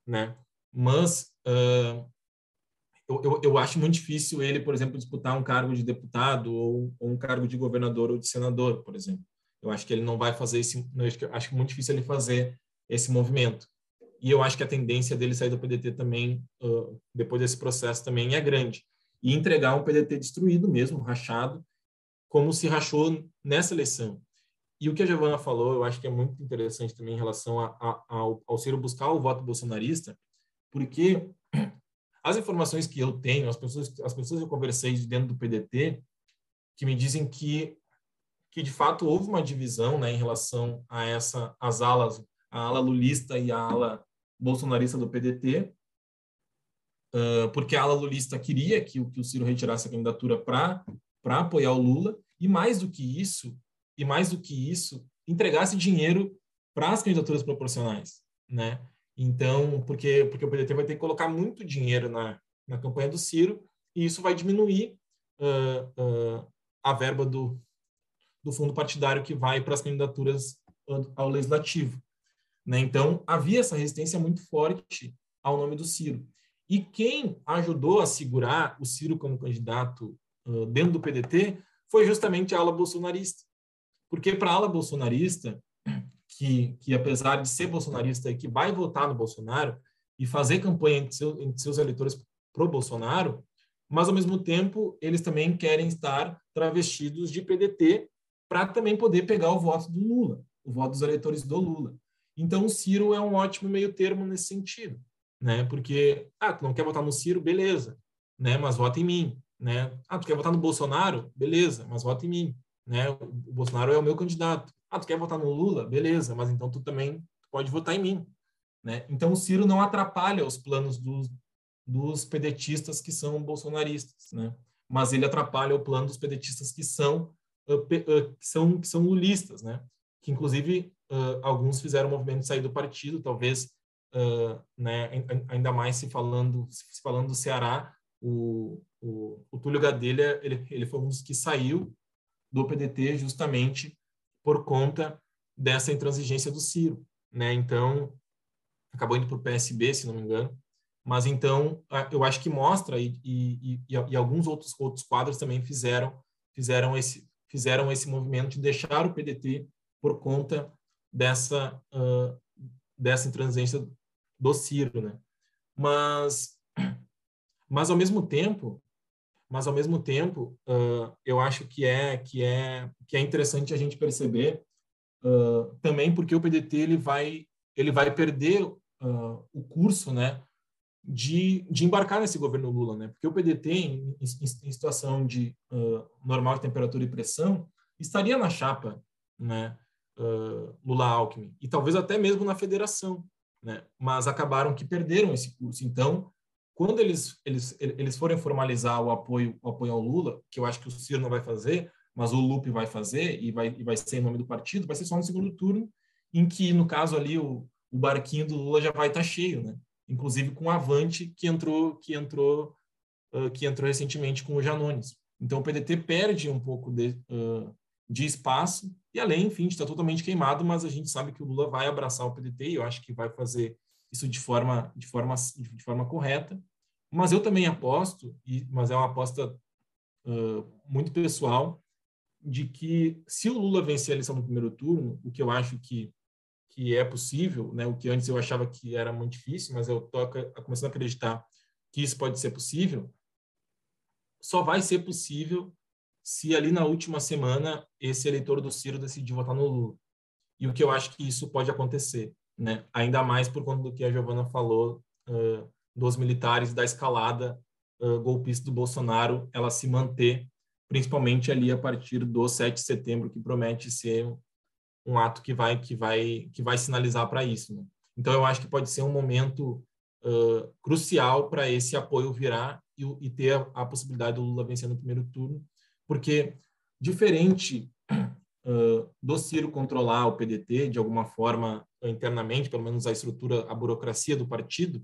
Né? Mas uh, eu, eu, eu, acho muito difícil ele, por exemplo, disputar um cargo de deputado ou, ou, um cargo de governador ou de senador, por exemplo. Eu acho que ele não vai fazer esse, eu acho, que, acho muito difícil ele fazer esse movimento. E eu acho que a tendência dele sair do PDT também, uh, depois desse processo, também é grande. E entregar um PDT destruído mesmo, rachado, como se rachou nessa eleição. E o que a Giovana falou, eu acho que é muito interessante também em relação a, a, ao, ao Ciro buscar o voto bolsonarista, porque as informações que eu tenho, as pessoas, as pessoas que eu conversei de dentro do PDT, que me dizem que, que de fato houve uma divisão né, em relação a essa, as alas, a ala lulista e a ala bolsonarista do PDT, uh, porque a ala lulista queria que, que o Ciro retirasse a candidatura para apoiar o Lula, e mais do que isso, e mais do que isso, entregasse dinheiro para as candidaturas proporcionais, né? Então, porque, porque o PDT vai ter que colocar muito dinheiro na, na campanha do Ciro, e isso vai diminuir uh, uh, a verba do, do fundo partidário que vai para as candidaturas ao legislativo. Né? Então, havia essa resistência muito forte ao nome do Ciro. E quem ajudou a segurar o Ciro como candidato uh, dentro do PDT foi justamente a ala bolsonarista. Porque para a ala bolsonarista, que, que apesar de ser bolsonarista e que vai votar no Bolsonaro e fazer campanha entre, seu, entre seus eleitores pro Bolsonaro, mas ao mesmo tempo eles também querem estar travestidos de PDT para também poder pegar o voto do Lula, o voto dos eleitores do Lula. Então o Ciro é um ótimo meio termo nesse sentido né? Porque, ah, tu não quer votar no Ciro, beleza, né? Mas vota em mim, né? Ah, tu quer votar no Bolsonaro? Beleza, mas vota em mim, né? O Bolsonaro é o meu candidato. Ah, tu quer votar no Lula? Beleza, mas então tu também pode votar em mim, né? Então o Ciro não atrapalha os planos dos, dos pedetistas que são bolsonaristas, né? Mas ele atrapalha o plano dos pedetistas que são uh, uh, que são que são lulistas, né? Que inclusive uh, alguns fizeram o movimento de sair do partido, talvez uh, né, ainda mais se falando, se falando do Ceará, o, o, o Túlio Gadelha, ele, ele foi um dos que saiu do PDT justamente por conta dessa intransigência do Ciro, né? Então, acabou indo para o PSB, se não me engano, mas então eu acho que mostra e, e, e, e, alguns outros outros quadros também fizeram fizeram esse fizeram esse movimento de deixar o PDT por conta dessa uh, dessa intransigência do Ciro, né? Mas, mas ao mesmo tempo, mas ao mesmo tempo, uh, eu acho que é que é que é interessante a gente perceber uh, também porque o PDT ele vai ele vai perder uh, o curso, né? De, de embarcar nesse governo Lula, né? Porque o PDT, em, em, em situação de normal de temperatura e pressão, estaria na chapa, né? Lula-Alckmin e talvez até mesmo na federação, né? mas acabaram que perderam esse curso. Então, quando eles, eles, eles forem formalizar o apoio, o apoio ao Lula, que eu acho que o Ciro não vai fazer, mas o Lupe vai fazer e vai, e vai ser em nome do partido, vai ser só no segundo turno, em que, no caso ali, o, o barquinho do Lula já vai estar tá cheio, né? Inclusive com o Avante, que entrou, que entrou, uh, que entrou recentemente com o Janones. Então, o PDT perde um pouco de, uh, de espaço, e além, enfim, está totalmente queimado, mas a gente sabe que o Lula vai abraçar o PDT, e eu acho que vai fazer isso de forma, de forma, de forma correta. Mas eu também aposto, e, mas é uma aposta uh, muito pessoal, de que se o Lula vencer a eleição no primeiro turno, o que eu acho que, que é possível, né, o que antes eu achava que era muito difícil, mas eu estou começando a acreditar que isso pode ser possível, só vai ser possível se ali na última semana esse eleitor do Ciro decidir votar no Lula. E o que eu acho que isso pode acontecer, né? Ainda mais por conta do que a Giovana falou uh, dos militares da escalada uh, golpista do Bolsonaro, ela se manter, principalmente ali a partir do 7 de setembro, que promete ser um, ato que vai que vai que vai sinalizar para isso. Né? Então eu acho que pode ser um momento uh, crucial para esse apoio virar e, e ter a, a possibilidade do Lula vencer no primeiro turno porque, diferente uh, do Ciro controlar o PDT de alguma forma internamente, pelo menos a estrutura, a burocracia do partido,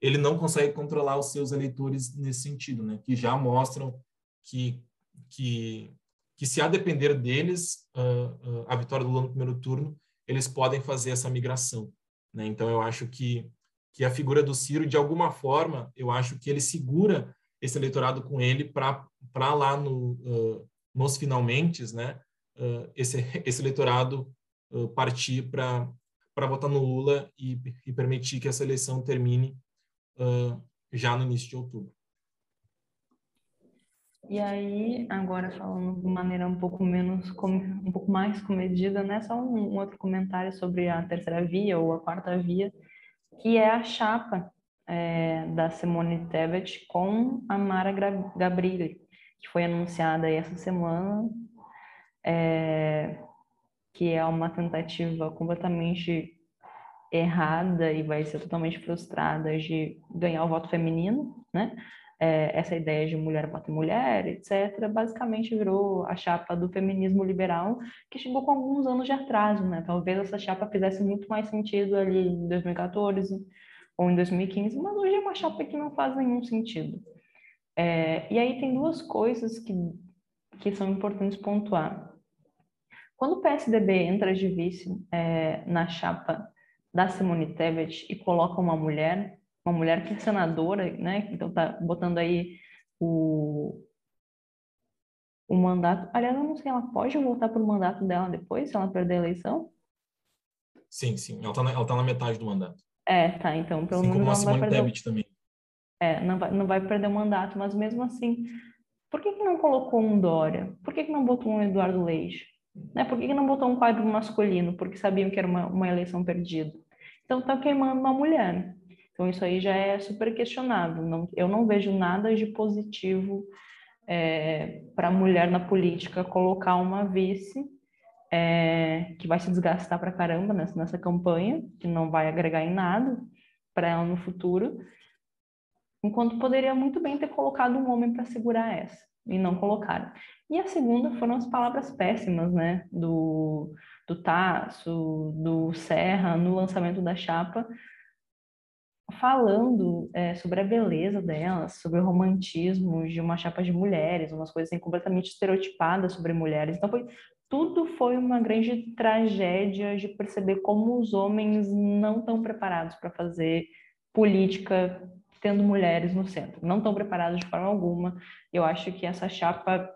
ele não consegue controlar os seus eleitores nesse sentido, né? que já mostram que, que, que se a depender deles, uh, uh, a vitória do Lula no primeiro turno, eles podem fazer essa migração. Né? Então, eu acho que, que a figura do Ciro, de alguma forma, eu acho que ele segura esse eleitorado com ele para lá no, uh, nos finalmente, né, esse, esse eleitorado partir para votar no Lula e, e, permitir que essa eleição termine já no início de outubro. E aí, agora falando de maneira um pouco menos, um pouco mais comedida, né? Só um, um outro comentário sobre a terceira via ou a quarta via, que é a chapa é, da Simone Tebet com a Mara Gabrilli, que foi anunciada essa semana, é, que é uma tentativa completamente errada e vai ser totalmente frustrada de ganhar o voto feminino, né? É, essa ideia de mulher bate mulher, etc., basicamente virou a chapa do feminismo liberal, que chegou com alguns anos de atraso, né? Talvez essa chapa fizesse muito mais sentido ali em 2014, ou em 2015, mas hoje é uma chapa que não faz nenhum sentido. É, e aí tem duas coisas que, que são importantes pontuar. Quando o PSDB entra de vice é, na chapa da Simone Tebet e coloca uma mulher, uma mulher que é senadora, né? Então tá botando aí o, o mandato. Aliás, eu não sei, ela pode voltar para o mandato dela depois, se ela perder a eleição? Sim, sim. Ela está na, ela tá na metade do mandato. É, tá. Então, pelo assim menos como a Simone vai perder. Tebet também. É, não vai, não vai perder o mandato, mas mesmo assim, por que, que não colocou um Dória? Por que, que não botou um Eduardo Leite? Né? Por que, que não botou um quadro masculino? Porque sabiam que era uma, uma eleição perdida. Então, tá queimando uma mulher. Então, isso aí já é super questionável. Não, eu não vejo nada de positivo é, para a mulher na política colocar uma vice é, que vai se desgastar para caramba nessa, nessa campanha, que não vai agregar em nada para ela no futuro, enquanto poderia muito bem ter colocado um homem para segurar essa, e não colocaram. E a segunda foram as palavras péssimas, né, do, do Tasso, do Serra, no lançamento da chapa, falando é, sobre a beleza delas, sobre o romantismo de uma chapa de mulheres, umas coisas assim, completamente estereotipadas sobre mulheres. Então, foi, tudo foi uma grande tragédia de perceber como os homens não estão preparados para fazer política tendo mulheres no centro. Não estão preparados de forma alguma. Eu acho que essa chapa,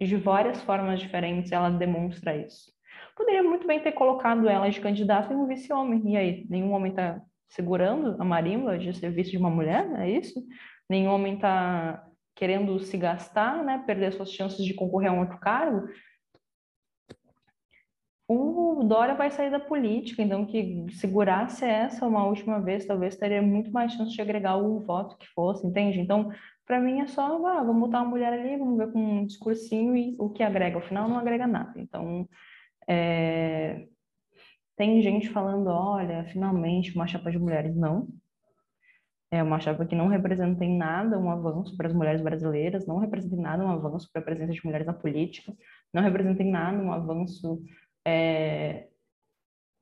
de várias formas diferentes, ela demonstra isso. Poderia muito bem ter colocado ela de candidata em um vice-homem. E aí, nenhum homem está segurando a marimba de ser vice de uma mulher? É isso? Nenhum homem está querendo se gastar, né, perder suas chances de concorrer a um outro cargo, o Dória vai sair da política, então que segurasse essa uma última vez, talvez teria muito mais chance de agregar o voto que fosse, entende? Então, para mim é só, ah, vamos botar uma mulher ali, vamos ver com um discursinho e o que agrega, ao final não agrega nada. Então, é... tem gente falando, olha, finalmente uma chapa de mulheres. Não. É uma chapa que não representa em nada um avanço para as mulheres brasileiras, não representa em nada um avanço para a presença de mulheres na política, não representa em nada um avanço é,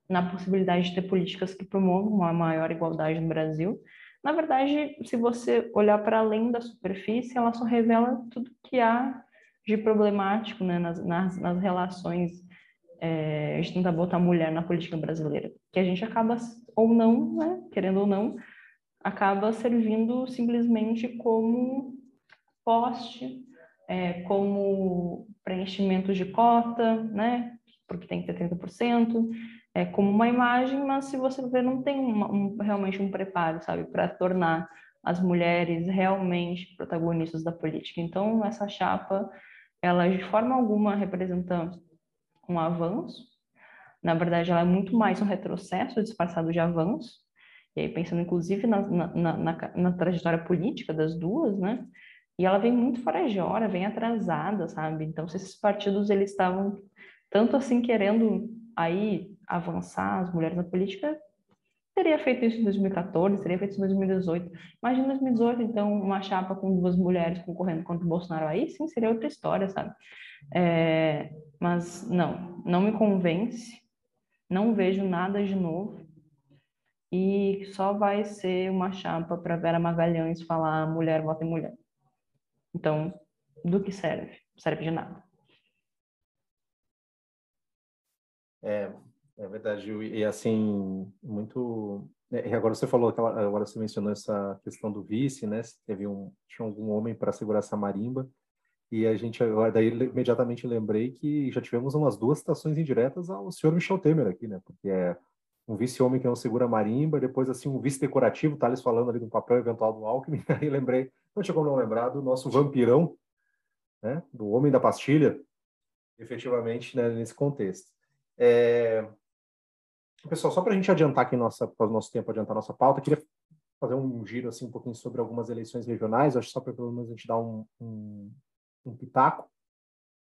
na possibilidade de ter políticas que promovam uma maior igualdade no Brasil. Na verdade, se você olhar para além da superfície, ela só revela tudo que há de problemático né, nas, nas, nas relações é, de tentar botar mulher na política brasileira, que a gente acaba, ou não, né, querendo ou não, acaba servindo simplesmente como poste, é, como preenchimento de cota, né, porque tem que ter 30%, é, como uma imagem, mas se você ver, não tem uma, um, realmente um preparo, sabe, para tornar as mulheres realmente protagonistas da política. Então, essa chapa, ela de forma alguma representa um avanço, na verdade, ela é muito mais um retrocesso disfarçado de avanço, e aí pensando inclusive na, na, na, na trajetória política das duas, né, e ela vem muito fora de hora, vem atrasada, sabe? Então, se esses partidos eles estavam tanto assim querendo aí avançar as mulheres na política, teria feito isso em 2014, teria feito isso em 2018. Imagina 2018, então, uma chapa com duas mulheres concorrendo contra o Bolsonaro aí, sim, seria outra história, sabe? É, mas não, não me convence, não vejo nada de novo e só vai ser uma chapa para Vera Magalhães falar mulher vota em mulher. Então, do que serve? Serve de nada. É, é verdade. E, assim, muito. É, e agora você falou, agora você mencionou essa questão do vice, né? Teve um, tinha algum homem para segurar essa marimba. E a gente agora, daí imediatamente lembrei que já tivemos umas duas citações indiretas ao senhor Michel Temer aqui, né? Porque é um vice-homem que não segura marimba, depois assim um vice decorativo, Thales falando ali do papel eventual do Alckmin, aí lembrei, não tinha como não lembrar do nosso vampirão, né? Do homem da pastilha, efetivamente, né, nesse contexto. É... Pessoal, só para a gente adiantar aqui nossa, para o nosso tempo adiantar nossa pauta, queria fazer um giro assim um pouquinho sobre algumas eleições regionais, acho só para pelo menos a gente dar um, um, um pitaco.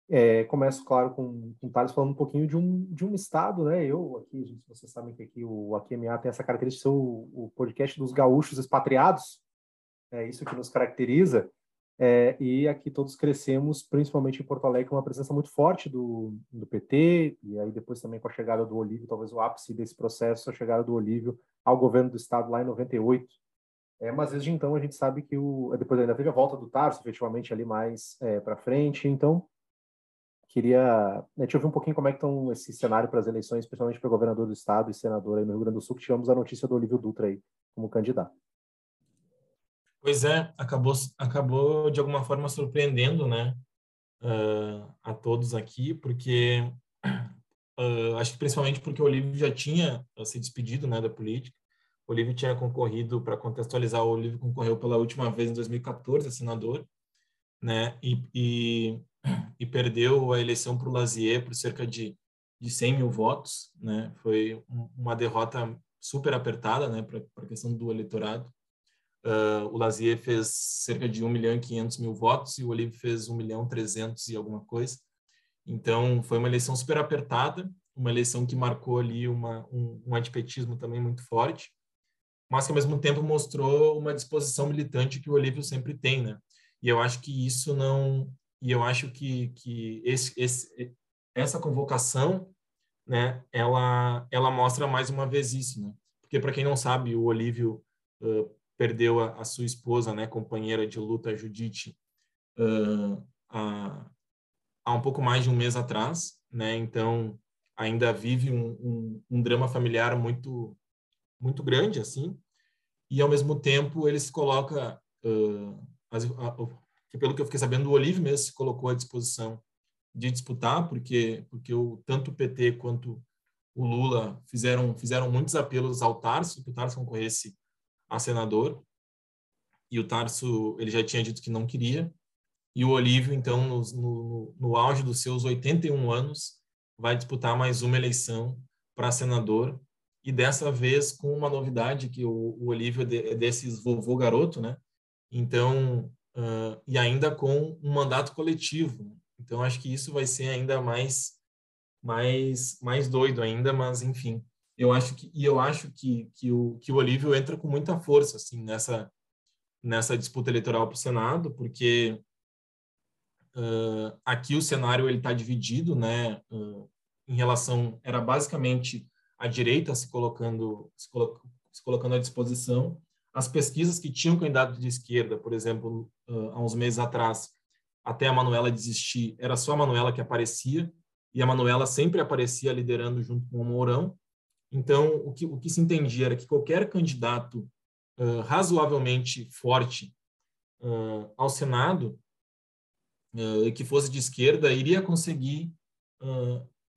É, começo, claro, com, com o Thales falando um pouquinho de um, de um estado, né? Eu aqui, gente, vocês sabem que aqui o AQMA tem essa característica de ser o, o podcast dos gaúchos expatriados, é isso que nos caracteriza. É, e aqui todos crescemos, principalmente em Porto Alegre, com uma presença muito forte do, do PT, e aí depois também com a chegada do Olívio, talvez o ápice desse processo, a chegada do Olívio ao governo do Estado lá em 98. É, mas desde então a gente sabe que o depois ainda teve a volta do Tarso, efetivamente, ali mais é, para frente. Então, queria né, te ouvir um pouquinho como é que estão esse cenário para as eleições, principalmente para governador do estado e senador aí no Rio Grande do Sul, que tivemos a notícia do Olívio Dutra aí como candidato. Pois é, acabou, acabou de alguma forma surpreendendo, né, uh, a todos aqui, porque uh, acho que principalmente porque o Olívio já tinha se despedido, né, da política. O Olívio tinha concorrido, para contextualizar, o Olívio concorreu pela última vez em 2014 a senador, né, e, e, e perdeu a eleição para o Lazier por cerca de, de 100 mil votos, né, foi uma derrota super apertada, né, para a questão do eleitorado. Uh, o Lazier fez cerca de 1 milhão e 500 mil votos e o Olívio fez 1 milhão 300 e alguma coisa. Então, foi uma eleição super apertada, uma eleição que marcou ali uma, um, um antipetismo também muito forte, mas que ao mesmo tempo mostrou uma disposição militante que o Olívio sempre tem, né? E eu acho que isso não, e eu acho que que esse, esse essa convocação, né, ela ela mostra mais uma vez isso, né? Porque para quem não sabe, o Olívio uh, perdeu a, a, sua esposa, né, companheira de luta Judite, uh, há, há um pouco mais de um mês atrás, né? Então ainda vive um, um, um drama familiar muito muito grande assim e ao mesmo tempo ele se coloca uh, as, a, que pelo que eu fiquei sabendo o Olive mesmo se colocou à disposição de disputar porque porque o tanto o PT quanto o Lula fizeram fizeram muitos apelos ao Tarso que o Tarso concorresse a senador e o Tarso ele já tinha dito que não queria e o Olívio então no, no, no auge dos seus 81 anos vai disputar mais uma eleição para senador e dessa vez com uma novidade que o, o Olívio é, é desses vovô garoto, né? Então uh, e ainda com um mandato coletivo. Então acho que isso vai ser ainda mais mais mais doido ainda, mas enfim, eu acho que e eu acho que que o que o Olívio entra com muita força assim nessa nessa disputa eleitoral para o Senado, porque uh, aqui o cenário ele está dividido, né? Uh, em relação era basicamente a direita se colocando se, colo se, colocando à disposição. As pesquisas que tinham candidato de esquerda, por exemplo, uh, há uns meses atrás, até a Manuela desistir, era só a Manuela que aparecia e a Manuela sempre aparecia liderando junto com o Mourão. Então, o que, o que se entendia era que qualquer candidato uh, razoavelmente forte uh, ao Senado, uh, que fosse de esquerda, iria conseguir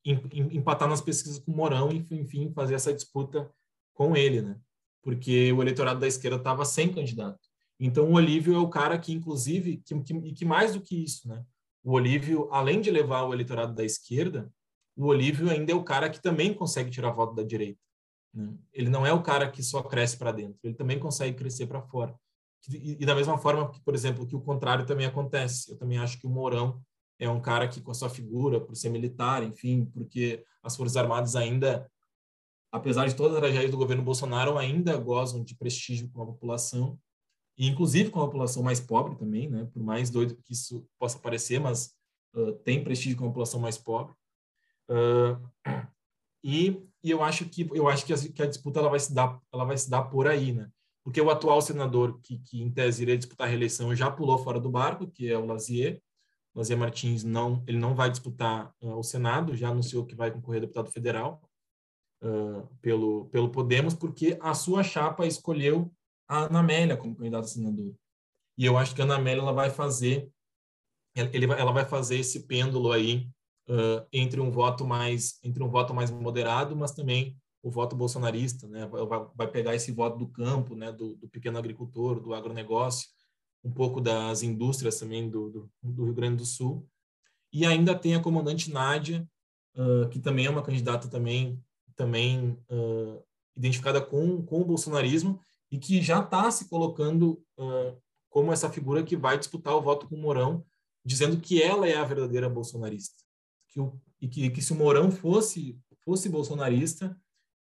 empatar nas pesquisas com o Mourão e, enfim, fazer essa disputa com ele, né? Porque o eleitorado da esquerda estava sem candidato. Então, o Olívio é o cara que, inclusive, que, que, que mais do que isso, né? O Olívio, além de levar o eleitorado da esquerda, o Olívio ainda é o cara que também consegue tirar voto da direita. Né? Ele não é o cara que só cresce para dentro, ele também consegue crescer para fora. E, e, da mesma forma que, por exemplo, que o contrário também acontece. Eu também acho que o Mourão é um cara que, com a sua figura, por ser militar, enfim, porque as Forças Armadas ainda, apesar de todas as tragédias do governo Bolsonaro, ainda gozam de prestígio com a população, e inclusive com a população mais pobre também, né? por mais doido que isso possa parecer, mas uh, tem prestígio com a população mais pobre. Uh, e, e, eu acho que eu acho que a, que a, disputa ela vai se dar ela vai se dar por aí, né? Porque o atual senador que, que em tese iria disputar a reeleição já pulou fora do barco, que é o Lazier. O Lazier Martins não ele não vai disputar uh, o Senado, já anunciou que vai concorrer a deputado federal uh, pelo pelo Podemos, porque a sua chapa escolheu a Ana Amélia como candidata a senador. E eu acho que a Ana Amélia ela vai fazer ela vai fazer esse pêndulo aí uh, entre um voto mais entre um voto mais moderado, mas também o voto bolsonarista, né? Vai, vai pegar esse voto do campo, né? Do, do, pequeno agricultor, do agronegócio, um pouco das indústrias também do, do, do Rio Grande do Sul. E ainda tem a comandante Nádia, uh, que também é uma candidata também também uh, identificada com, com o bolsonarismo e que já está se colocando como essa figura que vai disputar o voto com o Mourão, dizendo que ela é a verdadeira bolsonarista que o, e que, que se o Mourão fosse fosse bolsonarista,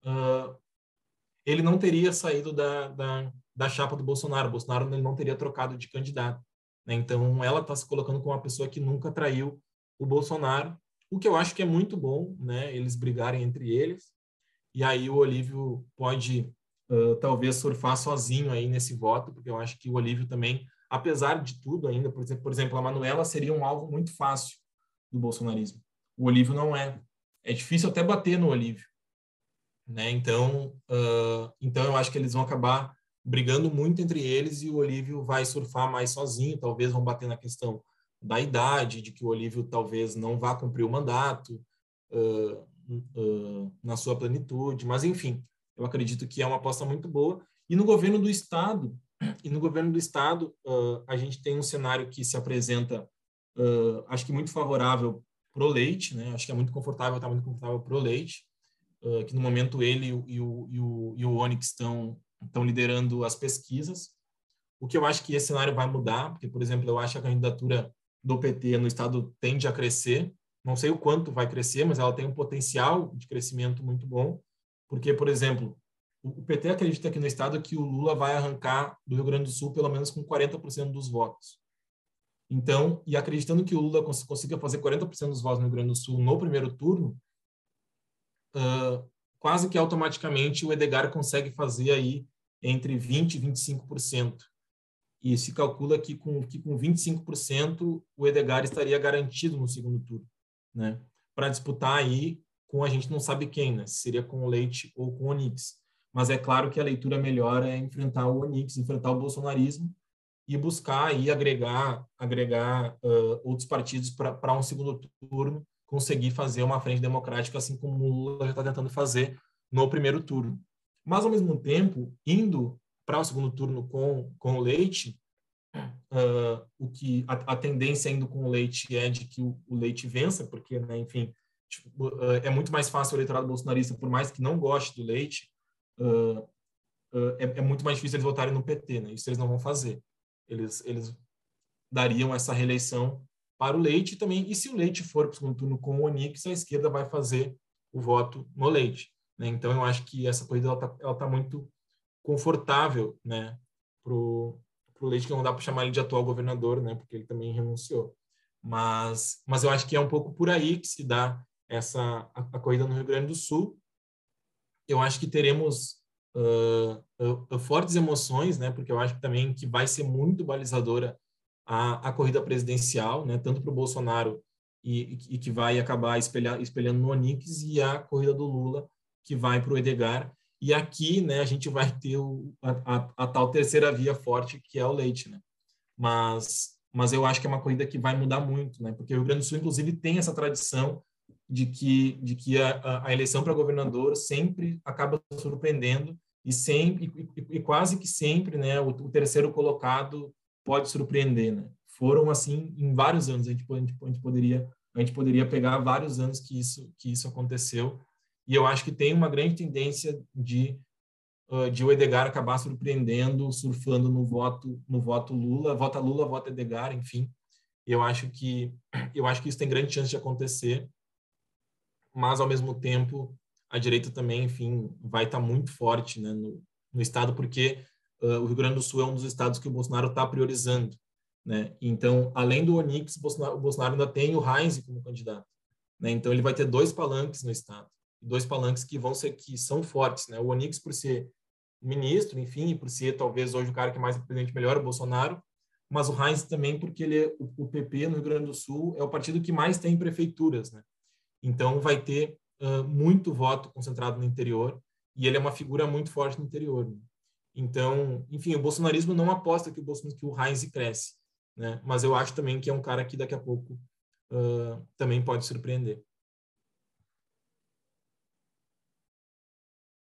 uh, ele não teria saído da, da, da chapa do Bolsonaro. O Bolsonaro não teria trocado de candidato. Né? Então, ela está se colocando como uma pessoa que nunca traiu o Bolsonaro, o que eu acho que é muito bom, né? Eles brigarem entre eles. E aí o Olívio pode uh, talvez surfar sozinho aí nesse voto, porque eu acho que o Olívio também, apesar de tudo ainda, por exemplo, por exemplo a Manuela seria um alvo muito fácil do bolsonarismo. O Olívio não é. É difícil até bater no Olívio. Né? Então, uh, então eu acho que eles vão acabar brigando muito entre eles e o Olívio vai surfar mais sozinho, talvez vão bater na questão da idade, de que o Olívio talvez não vá cumprir o mandato uh, uh, na sua plenitude, mas enfim, eu acredito que é uma aposta muito boa. E no governo do estado, e no governo do estado, a gente tem um cenário que se apresenta, acho que muito favorável pro Leite, né? Acho que é muito confortável, está muito confortável pro Leite uh, que no momento ele e o, e o, e o Onyx estão, estão liderando as pesquisas. O que eu acho que esse cenário vai mudar, porque, por exemplo, eu acho que a candidatura do PT no estado tende a crescer. Não sei o quanto vai crescer, mas ela tem um potencial de crescimento muito bom, porque, por exemplo, o PT acredita aqui no estado que o Lula vai arrancar do Rio Grande do Sul pelo menos com 40% dos votos. Então, e acreditando que o Lula consiga fazer 40% dos votos no Rio Grande do Sul no primeiro turno, uh, quase que automaticamente o Edgar consegue fazer aí entre 20% e 25%. E se calcula que com, que com 25% o Edgar estaria garantido no segundo turno, né? Para disputar aí com a gente não sabe quem, né? Se seria com o Leite ou com o Onix. Mas é claro que a leitura melhor é enfrentar o Onix, enfrentar o bolsonarismo e buscar aí agregar, agregar uh, outros partidos para um segundo turno conseguir fazer uma frente democrática, assim como o Lula já está tentando fazer no primeiro turno. Mas, ao mesmo tempo, indo para o segundo turno com, com o Leite, uh, o que a, a, tendência indo com o Leite é de que o, o Leite vença, porque, né, enfim, tipo, uh, é muito mais fácil o eleitorado bolsonarista, por mais que não goste do Leite, é, é, muito mais difícil eles votarem no PT, né? Isso eles não vão fazer. Eles, eles dariam essa reeleição para o Leite também. E se o Leite for para o segundo turno com o Onix, a esquerda vai fazer o voto no Leite. Né? Então, eu acho que essa corrida está tá muito confortável né, para o Leite, que não dá para chamar ele de atual governador, né, porque ele também renunciou. Mas, mas eu acho que é um pouco por aí que se dá essa a, a corrida no Rio Grande do Sul. Eu acho que teremos uh, uh, fortes emoções, né, porque eu acho que também que vai ser muito balizadora a, a corrida presidencial, né, tanto para o Bolsonaro e, e, que vai acabar espelhar, espelhando no Onix e a corrida do Lula que vai para o Edgar. E aqui, né, a gente vai ter o, a, a, a, tal terceira via forte que é o Leite, né? Mas, mas eu acho que é uma corrida que vai mudar muito, né? Porque o Rio Grande do Sul, inclusive, tem essa tradição de que, de que a, a eleição para governador sempre acaba surpreendendo e sempre e, e, quase que sempre, né, o, o terceiro colocado pode surpreender, né? Foram assim em vários anos. A gente, a gente, a gente poderia a gente poderia pegar vários anos que isso que isso aconteceu. E eu acho que tem uma grande tendência de de o Edgar acabar surpreendendo, surfando no voto no voto Lula, vota Lula, vota Edgar, enfim. Eu acho que eu acho que isso tem grande chance de acontecer. Mas ao mesmo tempo, a direita também, enfim, vai estar muito forte, né, no, no estado porque uh, o Rio Grande do Sul é um dos estados que o Bolsonaro está priorizando. Né? Então, além do Onix, Bolsonaro, o Bolsonaro ainda tem o Heinz como candidato. Né? Então, ele vai ter dois palanques no estado, dois palanques que vão ser que são fortes. Né? O Onix por ser ministro, enfim, por ser talvez hoje o cara que mais represente melhor o Bolsonaro, mas o Heinz também porque ele é, o, PP no Rio Grande do Sul é o partido que mais tem prefeituras, né? Então vai ter uh, muito voto concentrado no interior e ele é uma figura muito forte no interior. Né? Então, enfim, o bolsonarismo não aposta que o, Bolsonaro, que o Heinz cresce, né? Mas eu acho também que é um cara que daqui a pouco uh, também pode surpreender.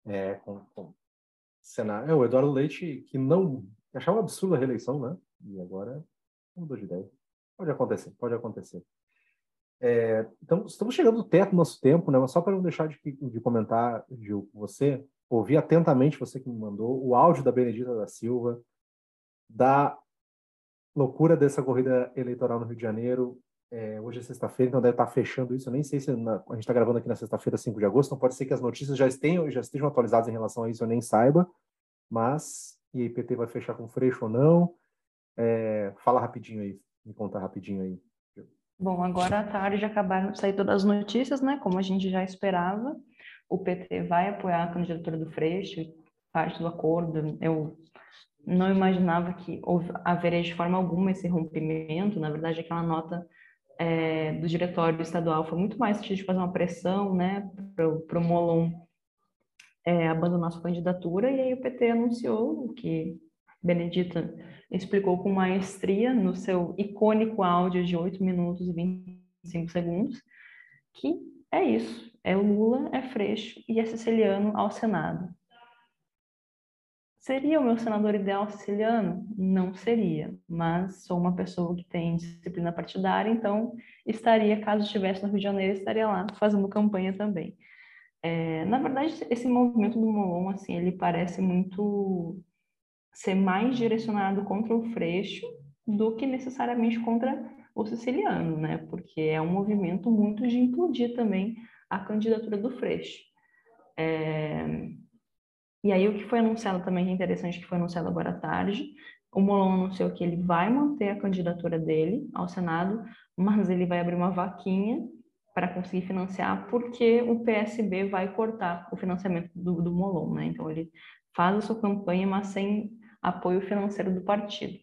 É, com, com cenário. É, o Eduardo Leite, que não achava absurda a reeleição, né? E agora mudou de ideia. Pode acontecer, pode acontecer. É, então, estamos chegando no teto do nosso tempo, né? Mas só para não deixar de, de comentar, Gil, você, ouvi atentamente você que me mandou o áudio da Benedita da Silva, da loucura dessa corrida eleitoral no Rio de Janeiro. É, hoje é sexta-feira, então deve estar fechando isso. Eu nem sei se na, a gente está gravando aqui na sexta-feira, 5 de agosto, então pode ser que as notícias já estejam, já estejam atualizadas em relação a isso, eu nem saiba. Mas, e aí, PT vai fechar com freixo ou não? É, fala rapidinho aí, me conta rapidinho aí. Bom, agora à tarde acabaram de sair todas as notícias, né? Como a gente já esperava o PT vai apoiar a candidatura do Freixo, parte do acordo. Eu não imaginava que haveria de forma alguma esse rompimento. Na verdade, aquela nota é, do diretório estadual foi muito mais de fazer uma pressão né, para o Molon é, abandonar sua candidatura, e aí o PT anunciou que Benedita explicou com maestria no seu icônico áudio de 8 minutos e 25 segundos, que é isso, é Lula, é Freixo e é siciliano ao Senado. Seria o meu senador ideal siciliano? Não seria, mas sou uma pessoa que tem disciplina partidária, então estaria, caso estivesse no Rio de Janeiro, estaria lá fazendo campanha também. É, na verdade, esse movimento do Molon, assim, ele parece muito ser mais direcionado contra o Freixo do que necessariamente contra o siciliano, né? Porque é um movimento muito de implodir também a candidatura do Freixo. É... E aí o que foi anunciado também, que é interessante, que foi anunciado agora à tarde, o Molon anunciou que ele vai manter a candidatura dele ao Senado, mas ele vai abrir uma vaquinha para conseguir financiar, porque o PSB vai cortar o financiamento do, do Molon, né? Então ele faz a sua campanha, mas sem apoio financeiro do partido.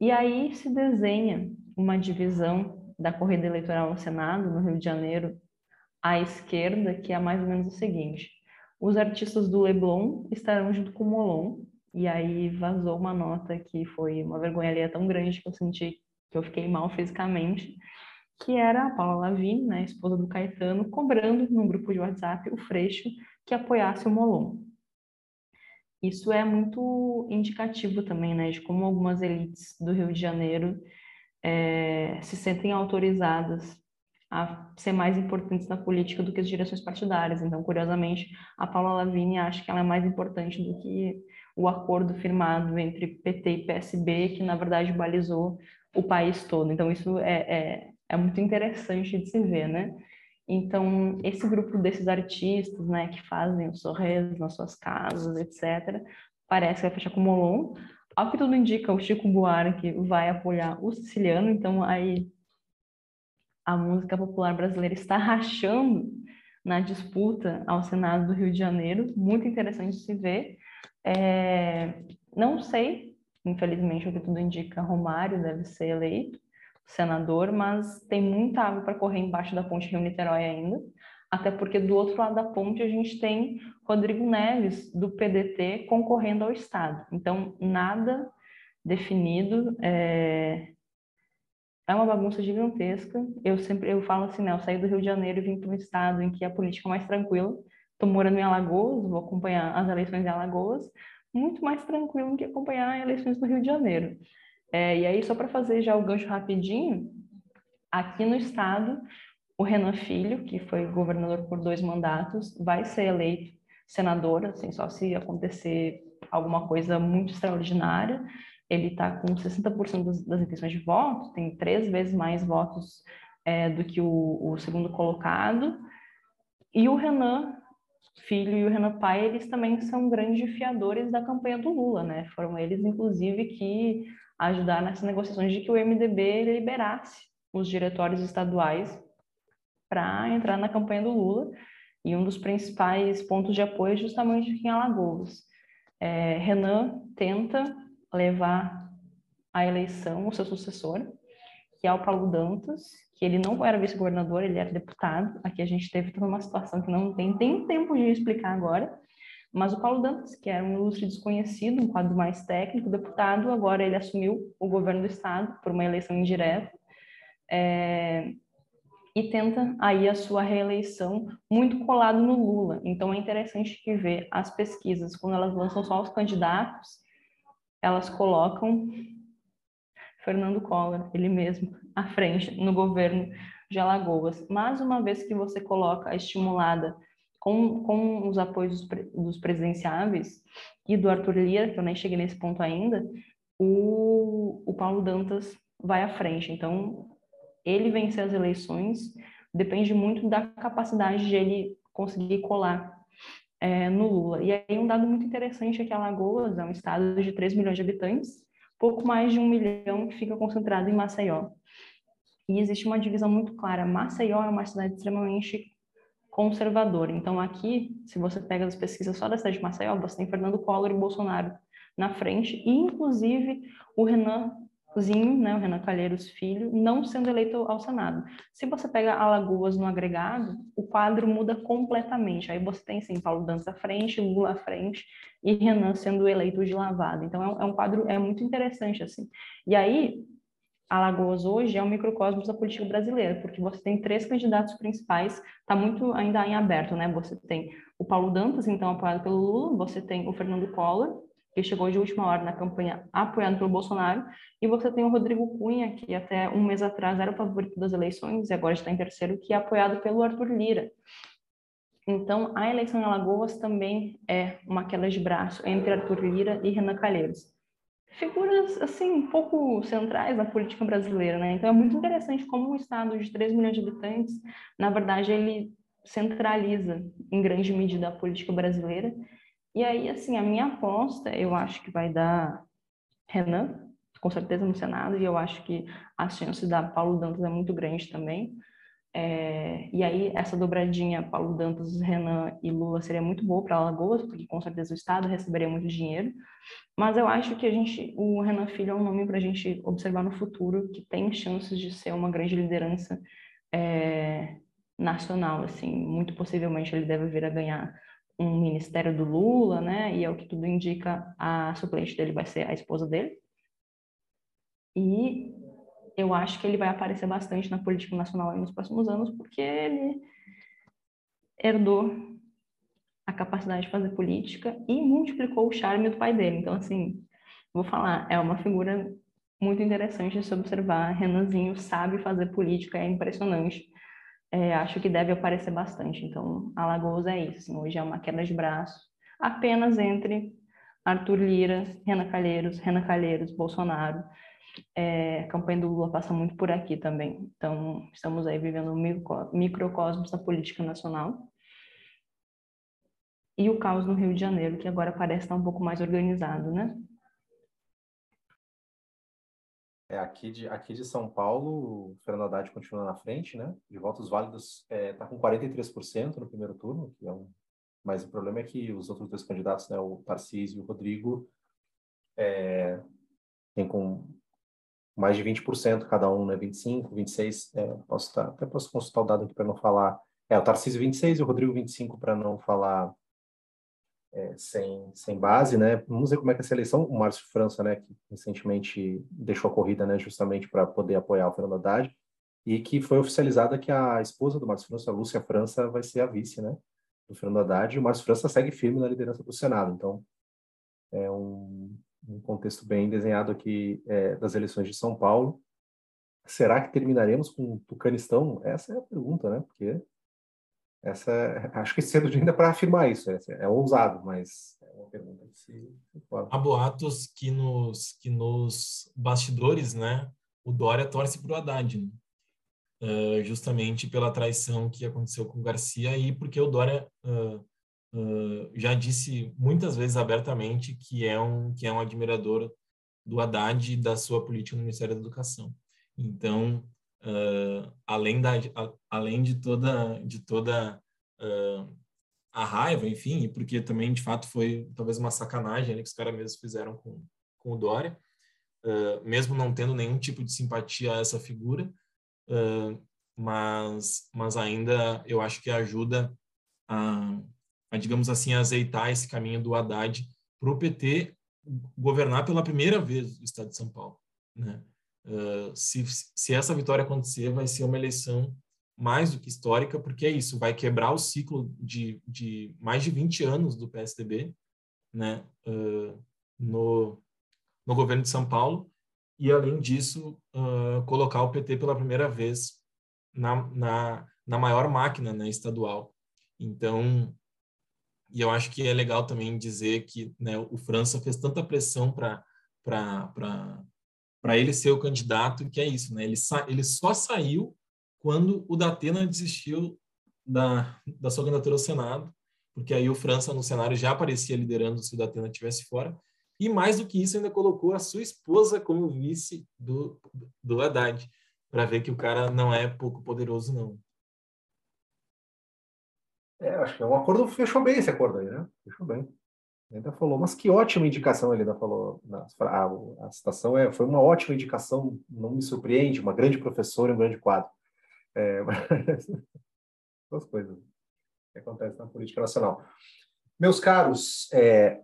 E aí se desenha uma divisão da corrida eleitoral no Senado, no Rio de Janeiro, à esquerda, que é mais ou menos o seguinte: os artistas do Leblon estarão junto com o Molon, e aí vazou uma nota que foi uma vergonha ali tão grande que eu senti que eu fiquei mal fisicamente, que era a Paula Lavigne, né, esposa do Caetano, cobrando num grupo de WhatsApp o Freixo que apoiasse o Molon. Isso é muito indicativo também, né, de como algumas elites do Rio de Janeiro é, se sentem autorizadas a ser mais importantes na política do que as direções partidárias. Então, curiosamente, a Paula Lavigne acha que ela é mais importante do que o acordo firmado entre PT e PSB, que na verdade balizou o país todo. Então, isso é, é, é muito interessante de se ver, né? Então, esse grupo desses artistas, né, que fazem os sorrisos nas suas casas, etc., parece que vai fechar com o Molon. Ao que tudo indica, o Chico Buarque vai apoiar o siciliano, então aí a música popular brasileira está rachando na disputa ao Senado do Rio de Janeiro, muito interessante se ver. É, não sei, infelizmente, o que tudo indica, Romário deve ser eleito, senador, mas tem muita água para correr embaixo da ponte Rio-Niterói ainda, até porque do outro lado da ponte a gente tem Rodrigo Neves, do PDT, concorrendo ao Estado. Então, nada definido, é, é uma bagunça gigantesca. Eu sempre eu falo assim, né, eu saí do Rio de Janeiro e vim para um estado em que a política é mais tranquila. Estou morando em Alagoas, vou acompanhar as eleições em Alagoas, muito mais tranquilo do que acompanhar eleições do Rio de Janeiro. É, e aí, só para fazer já o gancho rapidinho, aqui no estado, o Renan Filho, que foi governador por dois mandatos, vai ser eleito senador, assim, só se acontecer alguma coisa muito extraordinária. Ele está com 60% das, das intenções de voto, tem três vezes mais votos é, do que o, o segundo colocado. E o Renan Filho e o Renan Pai, eles também são grandes fiadores da campanha do Lula, né? Foram eles, inclusive, que ajudar nessas negociações de que o MDB liberasse os diretórios estaduais para entrar na campanha do Lula. E um dos principais pontos de apoio é justamente aqui em Alagoas. É, Renan tenta levar à eleição o seu sucessor, que é o Paulo Dantas, que ele não era vice-governador, ele era deputado. Aqui a gente teve toda uma situação que não tem, tem tempo de explicar agora, mas o Paulo Dantas, que era um ilustre desconhecido, um quadro mais técnico, deputado, agora ele assumiu o governo do estado por uma eleição indireta é, e tenta aí a sua reeleição muito colado no Lula. Então é interessante que ver as pesquisas, quando elas lançam só os candidatos, elas colocam Fernando Collor, ele mesmo, à frente no governo de Alagoas. Mas uma vez que você coloca a estimulada com, com os apoios dos, presidenciáveis e do Arthur Lira, que eu nem cheguei nesse ponto ainda, o, o Paulo Dantas vai à frente. Então, ele vencer as eleições depende muito da capacidade de ele conseguir colar é, no Lula. E aí um dado muito interessante é que Alagoas é um estado de 3 milhões de habitantes, pouco mais de um milhão que fica concentrado em Maceió. E existe uma divisão muito clara. Maceió é uma cidade extremamente conservador. Então, aqui, se você pega as pesquisas só da cidade de Maceió, você tem Fernando Collor e Bolsonaro na frente, e inclusive o Renan Zinho, né, o Renan Calheiros Filho, não sendo eleito ao Senado. Se você pega Alagoas no agregado, o quadro muda completamente. Aí você tem, sim, Paulo Dantas à frente, Lula à frente e Renan sendo eleito de lavada. Então, é um, é um quadro é muito interessante, assim. E aí, Alagoas hoje é um microcosmos da política brasileira, porque você tem três candidatos principais, está muito ainda em aberto, né? Você tem o Paulo Dantas, então apoiado pelo Lula, você tem o Fernando Collor, que chegou de última hora na campanha apoiado pelo Bolsonaro, e você tem o Rodrigo Cunha, que até um mês atrás era o favorito das eleições e agora está em terceiro, que é apoiado pelo Arthur Lira. Então, a eleição em Alagoas também é uma queda de braço entre Arthur Lira e Renan Calheiros figuras assim um pouco centrais na política brasileira, né? Então é muito interessante como um estado de 3 milhões de habitantes, na verdade, ele centraliza em grande medida a política brasileira. E aí, assim, a minha aposta, eu acho que vai dar Renan, com certeza no Senado, e eu acho que a chance da Paulo Dantas é muito grande também. É, e aí, essa dobradinha Paulo Dantas, Renan e Lula seria muito boa para Alagoas, porque com certeza o Estado receberia muito dinheiro. Mas eu acho que a gente, o Renan Filho é um nome para a gente observar no futuro, que tem chances de ser uma grande liderança é, nacional. Assim, muito possivelmente ele deve vir a ganhar um ministério do Lula, né? E é o que tudo indica, a suplente dele vai ser a esposa dele. E eu acho que ele vai aparecer bastante na política nacional nos próximos anos, porque ele herdou a capacidade de fazer política e multiplicou o charme do pai dele. Então, assim, vou falar, é uma figura muito interessante de se observar. Renanzinho sabe fazer política, é impressionante. É, acho que deve aparecer bastante. Então, Alagoas é isso. Assim, hoje é uma queda de braço apenas entre Arthur Lira, Renan Calheiros, Renan Calheiros, Bolsonaro é, a campanha do Lula passa muito por aqui também. Então, estamos aí vivendo um microcosmos da política nacional. E o caos no Rio de Janeiro, que agora parece estar um pouco mais organizado, né? É, aqui, de, aqui de São Paulo, o Fernando Haddad continua na frente, né? De votos válidos, está é, tá com 43% no primeiro turno, que é um... mas o problema é que os outros dois candidatos, né, o Tarcísio e o Rodrigo, é, tem com mais de 20% cada um, né? 25, 26, é, posso estar, até posso consultar o dado aqui para não falar. É, o Tarcísio 26 e o Rodrigo 25 para não falar é, sem, sem base, né? Vamos ver como é que é essa eleição. O Márcio França, né, que recentemente deixou a corrida, né, justamente para poder apoiar o Fernando Haddad, e que foi oficializada que a esposa do Márcio França, a Lúcia França, vai ser a vice, né, do Fernando Haddad, e o Márcio França segue firme na liderança do Senado. Então, é um, um contexto bem desenhado aqui é, das eleições de São Paulo. Será que terminaremos com o Tucanistão? Essa é a pergunta, né? Porque essa acho que é cedo ainda para afirmar isso. É, é, ousado, mas é uma pergunta que se, Há boatos que nos que nos bastidores, né? O Dória torce para o Haddad, né? uh, justamente pela traição que aconteceu com o Garcia e porque o Dória uh, uh, já disse muitas vezes abertamente que é um que é um admirador do Haddad e da sua política no Ministério da Educação. Então, uh, além da a, além de toda de toda uh, a raiva, enfim, porque também de fato foi talvez uma sacanagem que os caras mesmos fizeram com com o Dória, mesmo não tendo nenhum tipo de simpatia a essa figura, mas mas ainda eu acho que ajuda a a, digamos assim, azeitar esse caminho do Haddad para o PT governar pela primeira vez o Estado de São Paulo. Né? Uh, se, se essa vitória acontecer, vai ser uma eleição mais do que histórica, porque é isso, vai quebrar o ciclo de, de mais de 20 anos do PSDB né? Uh, no, no governo de São Paulo, e, além disso, uh, colocar o PT pela primeira vez na, na, na maior máquina né, estadual. Então, e eu acho que é legal também dizer que né, o França fez tanta pressão para ele ser o candidato, que é isso, né? Ele, ele só saiu quando o Datena desistiu da, da sua candidatura ao Senado, porque aí o França no cenário já aparecia liderando se o Datena estivesse fora, e mais do que isso ainda colocou a sua esposa como vice do, do Haddad, para ver que o cara não é pouco poderoso, não. É, acho que é um acordo, fechou bem esse acordo aí, né? Fechou bem. Ainda falou, mas que ótima indicação, ele ainda falou. A, a citação é, foi uma ótima indicação, não me surpreende, uma grande professora um grande quadro. É, mas, duas coisas que acontecem na política nacional. Meus caros, é,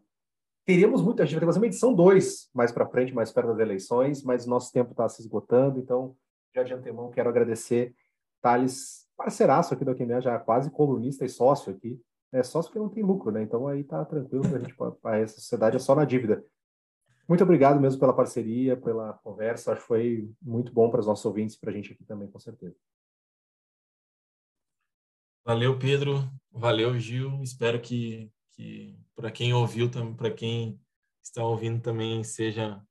teríamos muito, a gente vai ter uma edição 2 mais para frente, mais perto das eleições, mas nosso tempo está se esgotando, então, já de antemão, quero agradecer Thales, parceiraço aqui do Alquimia, já quase colunista e sócio aqui, é sócio porque não tem lucro, né? Então aí tá tranquilo, a gente, a essa sociedade é só na dívida. Muito obrigado mesmo pela parceria, pela conversa, acho que foi muito bom para os nossos ouvintes e para a gente aqui também, com certeza. Valeu, Pedro. Valeu, Gil. Espero que, que para quem ouviu, para quem está ouvindo também seja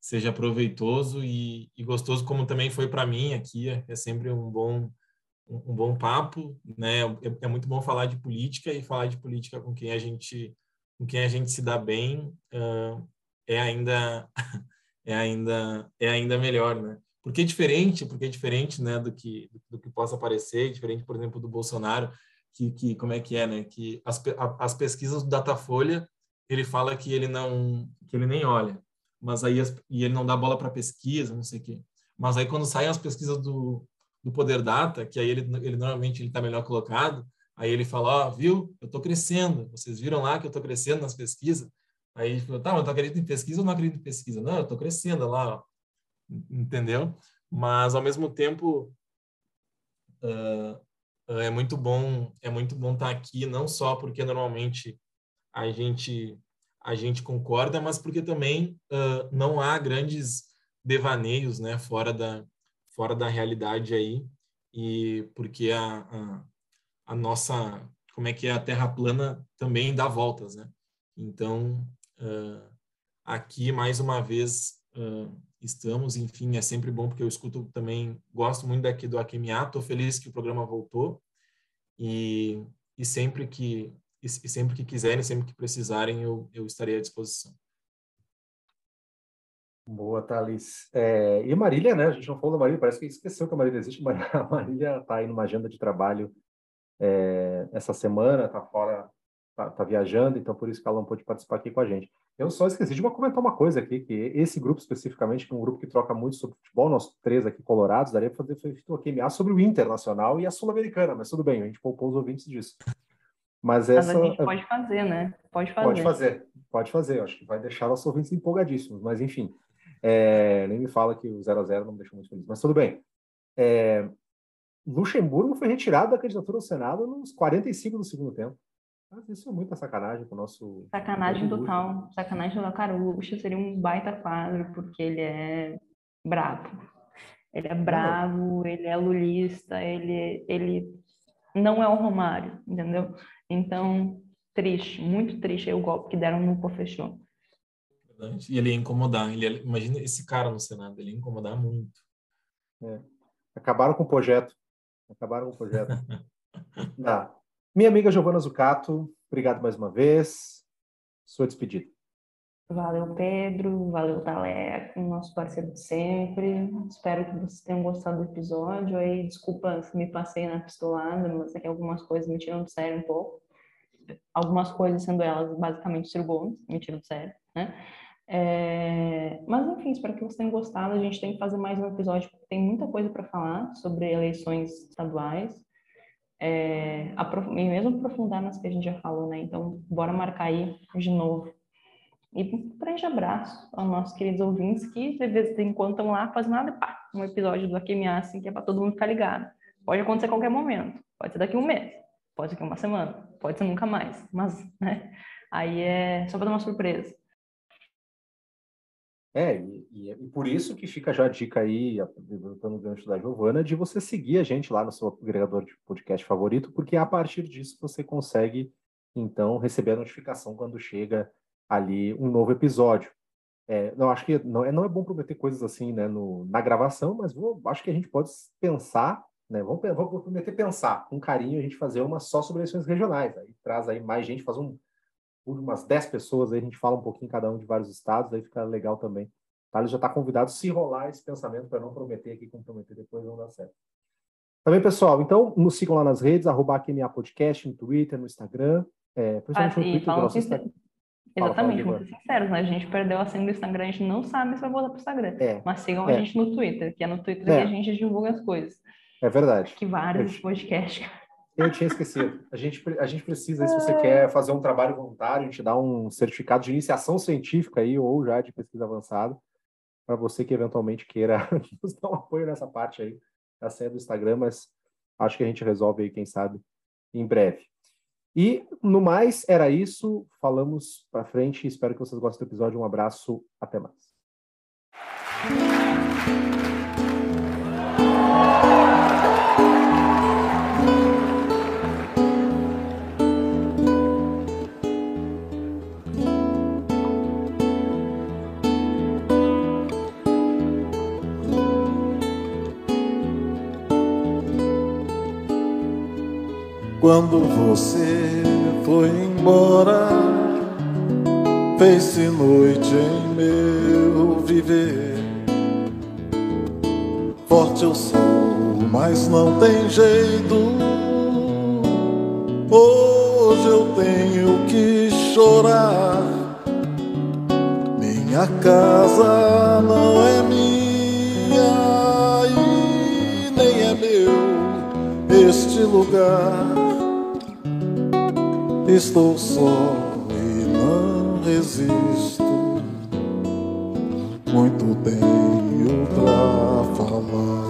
seja proveitoso e, e gostoso, como também foi para mim aqui. É sempre um bom um, bom papo, né? É, é, muito bom falar de política e falar de política com quem a gente com quem a gente se dá bem uh, é ainda é ainda é ainda melhor, né? Porque é diferente, porque é diferente, né, do que do que possa parecer, diferente, por exemplo, do Bolsonaro, que, que como é que é, né, que as, as pesquisas do Datafolha, ele fala que ele não que ele nem olha, mas aí as, e ele não dá bola para pesquisa, não sei o quê. Mas aí quando saem as pesquisas do, do Poder Data, que aí ele, ele normalmente ele está melhor colocado, aí ele fala, ó, oh, viu, eu estou crescendo, vocês viram lá que eu estou crescendo nas pesquisas? Aí ele falou, tá, mas eu acredito em pesquisa ou não acredito em pesquisa? Não, eu estou crescendo lá, ó entendeu? Mas ao mesmo tempo uh, é muito bom, é muito bom estar aqui, não só porque normalmente a gente a gente concorda, mas porque também uh, não há grandes devaneios, né, fora da fora da realidade aí e porque a, a, a nossa como é que é a Terra plana também dá voltas, né? Então aqui mais uma vez estamos, enfim, é sempre bom porque eu escuto também, gosto muito daqui do Akemiá, estou feliz que o programa voltou e, e sempre que e sempre que quiserem, sempre que precisarem, eu, eu estarei à disposição. Boa, Thalys. É, e Marília, né? A gente não falou da Marília, parece que esqueceu que a Marília existe, mas a Marília está aí numa agenda de trabalho é, essa semana, está fora, está tá viajando, então por isso que ela não pôde participar aqui com a gente. Eu só esqueci de comentar uma coisa aqui, que esse grupo especificamente, que é um grupo que troca muito sobre futebol, nós três aqui colorados, daria para fazer um QMA sobre o Internacional e a Sul-Americana, mas tudo bem, a gente poupou os ouvintes disso. Mas essa... Mas a gente pode fazer, né? Pode fazer. Pode fazer, pode fazer. Acho que vai deixar os ouvintes empolgadíssimos, mas enfim. É... nem me fala que o 0 a 0 não me deixou muito feliz, mas tudo bem. É... Luxemburgo foi retirado da candidatura ao Senado nos 45 do segundo tempo. Mas isso é muita sacanagem com o nosso. Sacanagem total. Sacanagem total. Cara, o Lucha seria um baita quadro, porque ele é bravo. Ele é bravo, ele é lulista, ele, ele não é o Romário, entendeu? Então, triste, muito triste o golpe que deram no E ele ia incomodar. Ele ia, imagina esse cara no Senado, ele ia incomodar muito. É. Acabaram com o projeto. Acabaram com o projeto. Dá. Minha amiga Giovana Zucato, obrigado mais uma vez. Sua despedida. Valeu, Pedro. Valeu, Taleco, nosso parceiro de sempre. Espero que vocês tenham gostado do episódio. Aí, desculpa se me passei na pistolada, mas aqui algumas coisas me tiram do sério um pouco. Algumas coisas, sendo elas basicamente Ciro Gomes, me tiram do sério, né? É... Mas, enfim, espero que vocês tenham gostado. A gente tem que fazer mais um episódio, porque tem muita coisa para falar sobre eleições estaduais é, e mesmo aprofundar nas que a gente já falou, né? Então, bora marcar aí de novo. E um grande abraço aos nossos queridos ouvintes que, de vez em quando, estão lá fazendo nada, pá, um episódio do Aquemiá, assim, que é para todo mundo ficar ligado. Pode acontecer a qualquer momento. Pode ser daqui a um mês, pode ser daqui a uma semana, pode ser nunca mais. Mas, né? Aí é só para dar uma surpresa. É, e, e, por isso que fica já a dica aí, aproveitando o gancho da Giovana, de você seguir a gente lá no seu agregador de podcast favorito, porque a partir disso você consegue, então, receber a notificação quando chega ali um novo episódio. É, não acho que não é, não é bom prometer coisas assim né, no, na gravação, mas vou, acho que a gente pode pensar, né, vamos, vamos prometer pensar com carinho a gente fazer uma só sobre eleições regionais. Aí traz aí mais gente, faz um umas 10 pessoas, aí a gente fala um pouquinho cada um de vários estados, aí fica legal também. Tá? Ele já está convidado se rolar esse pensamento para não prometer aqui, comprometer depois não dá certo. Também, pessoal, então nos sigam lá nas redes, arroba QMA Podcast, no Twitter, no Instagram. É, principalmente ah, no Twitter, nosso Instagram. Exatamente, muito sinceros, né? A gente perdeu a senha do Instagram, a gente não sabe se vai voltar pro Instagram. É, mas sigam é. a gente no Twitter, que é no Twitter é. que a gente divulga as coisas. É verdade. Que vários podcasts. Eu tinha esquecido. A gente, a gente precisa, se você quer fazer um trabalho voluntário, a gente dá um certificado de iniciação científica aí, ou já de pesquisa avançada, para você que eventualmente queira nos dar um apoio nessa parte aí da senha do Instagram, mas acho que a gente resolve aí, quem sabe, em breve. E no mais, era isso. Falamos para frente. Espero que vocês gostem do episódio. Um abraço. Até mais. Quando você foi embora, fez-se noite em meu viver. Forte eu sou, mas não tem jeito. Hoje eu tenho que chorar. Minha casa não é minha e nem é meu este lugar. Estou só e não resisto. Muito tenho pra falar.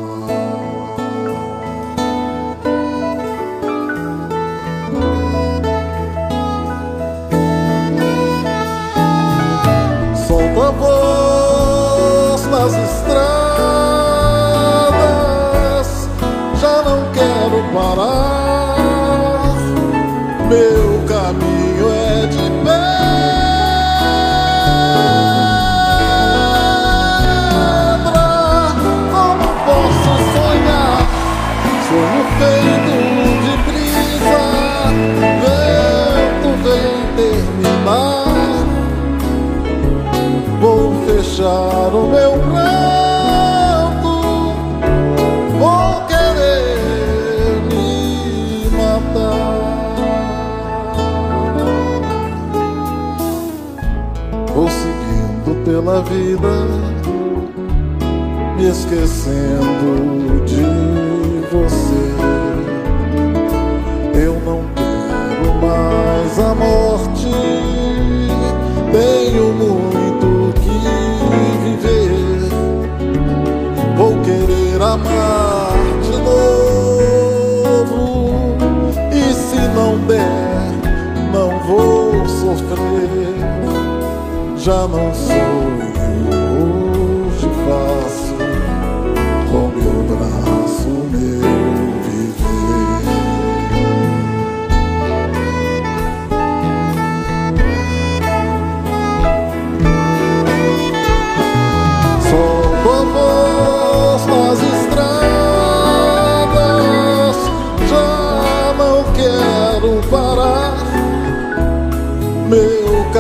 Pela vida, me esquecendo de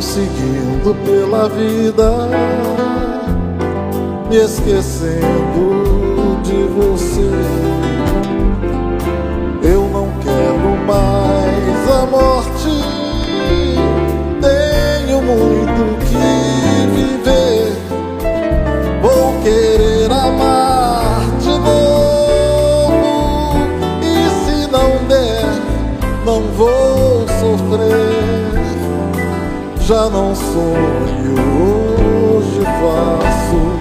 seguindo pela vida, me esquecendo de você. Eu não quero mais a morte, tenho muito que viver. Vou querer. já não sonho, hoje faço.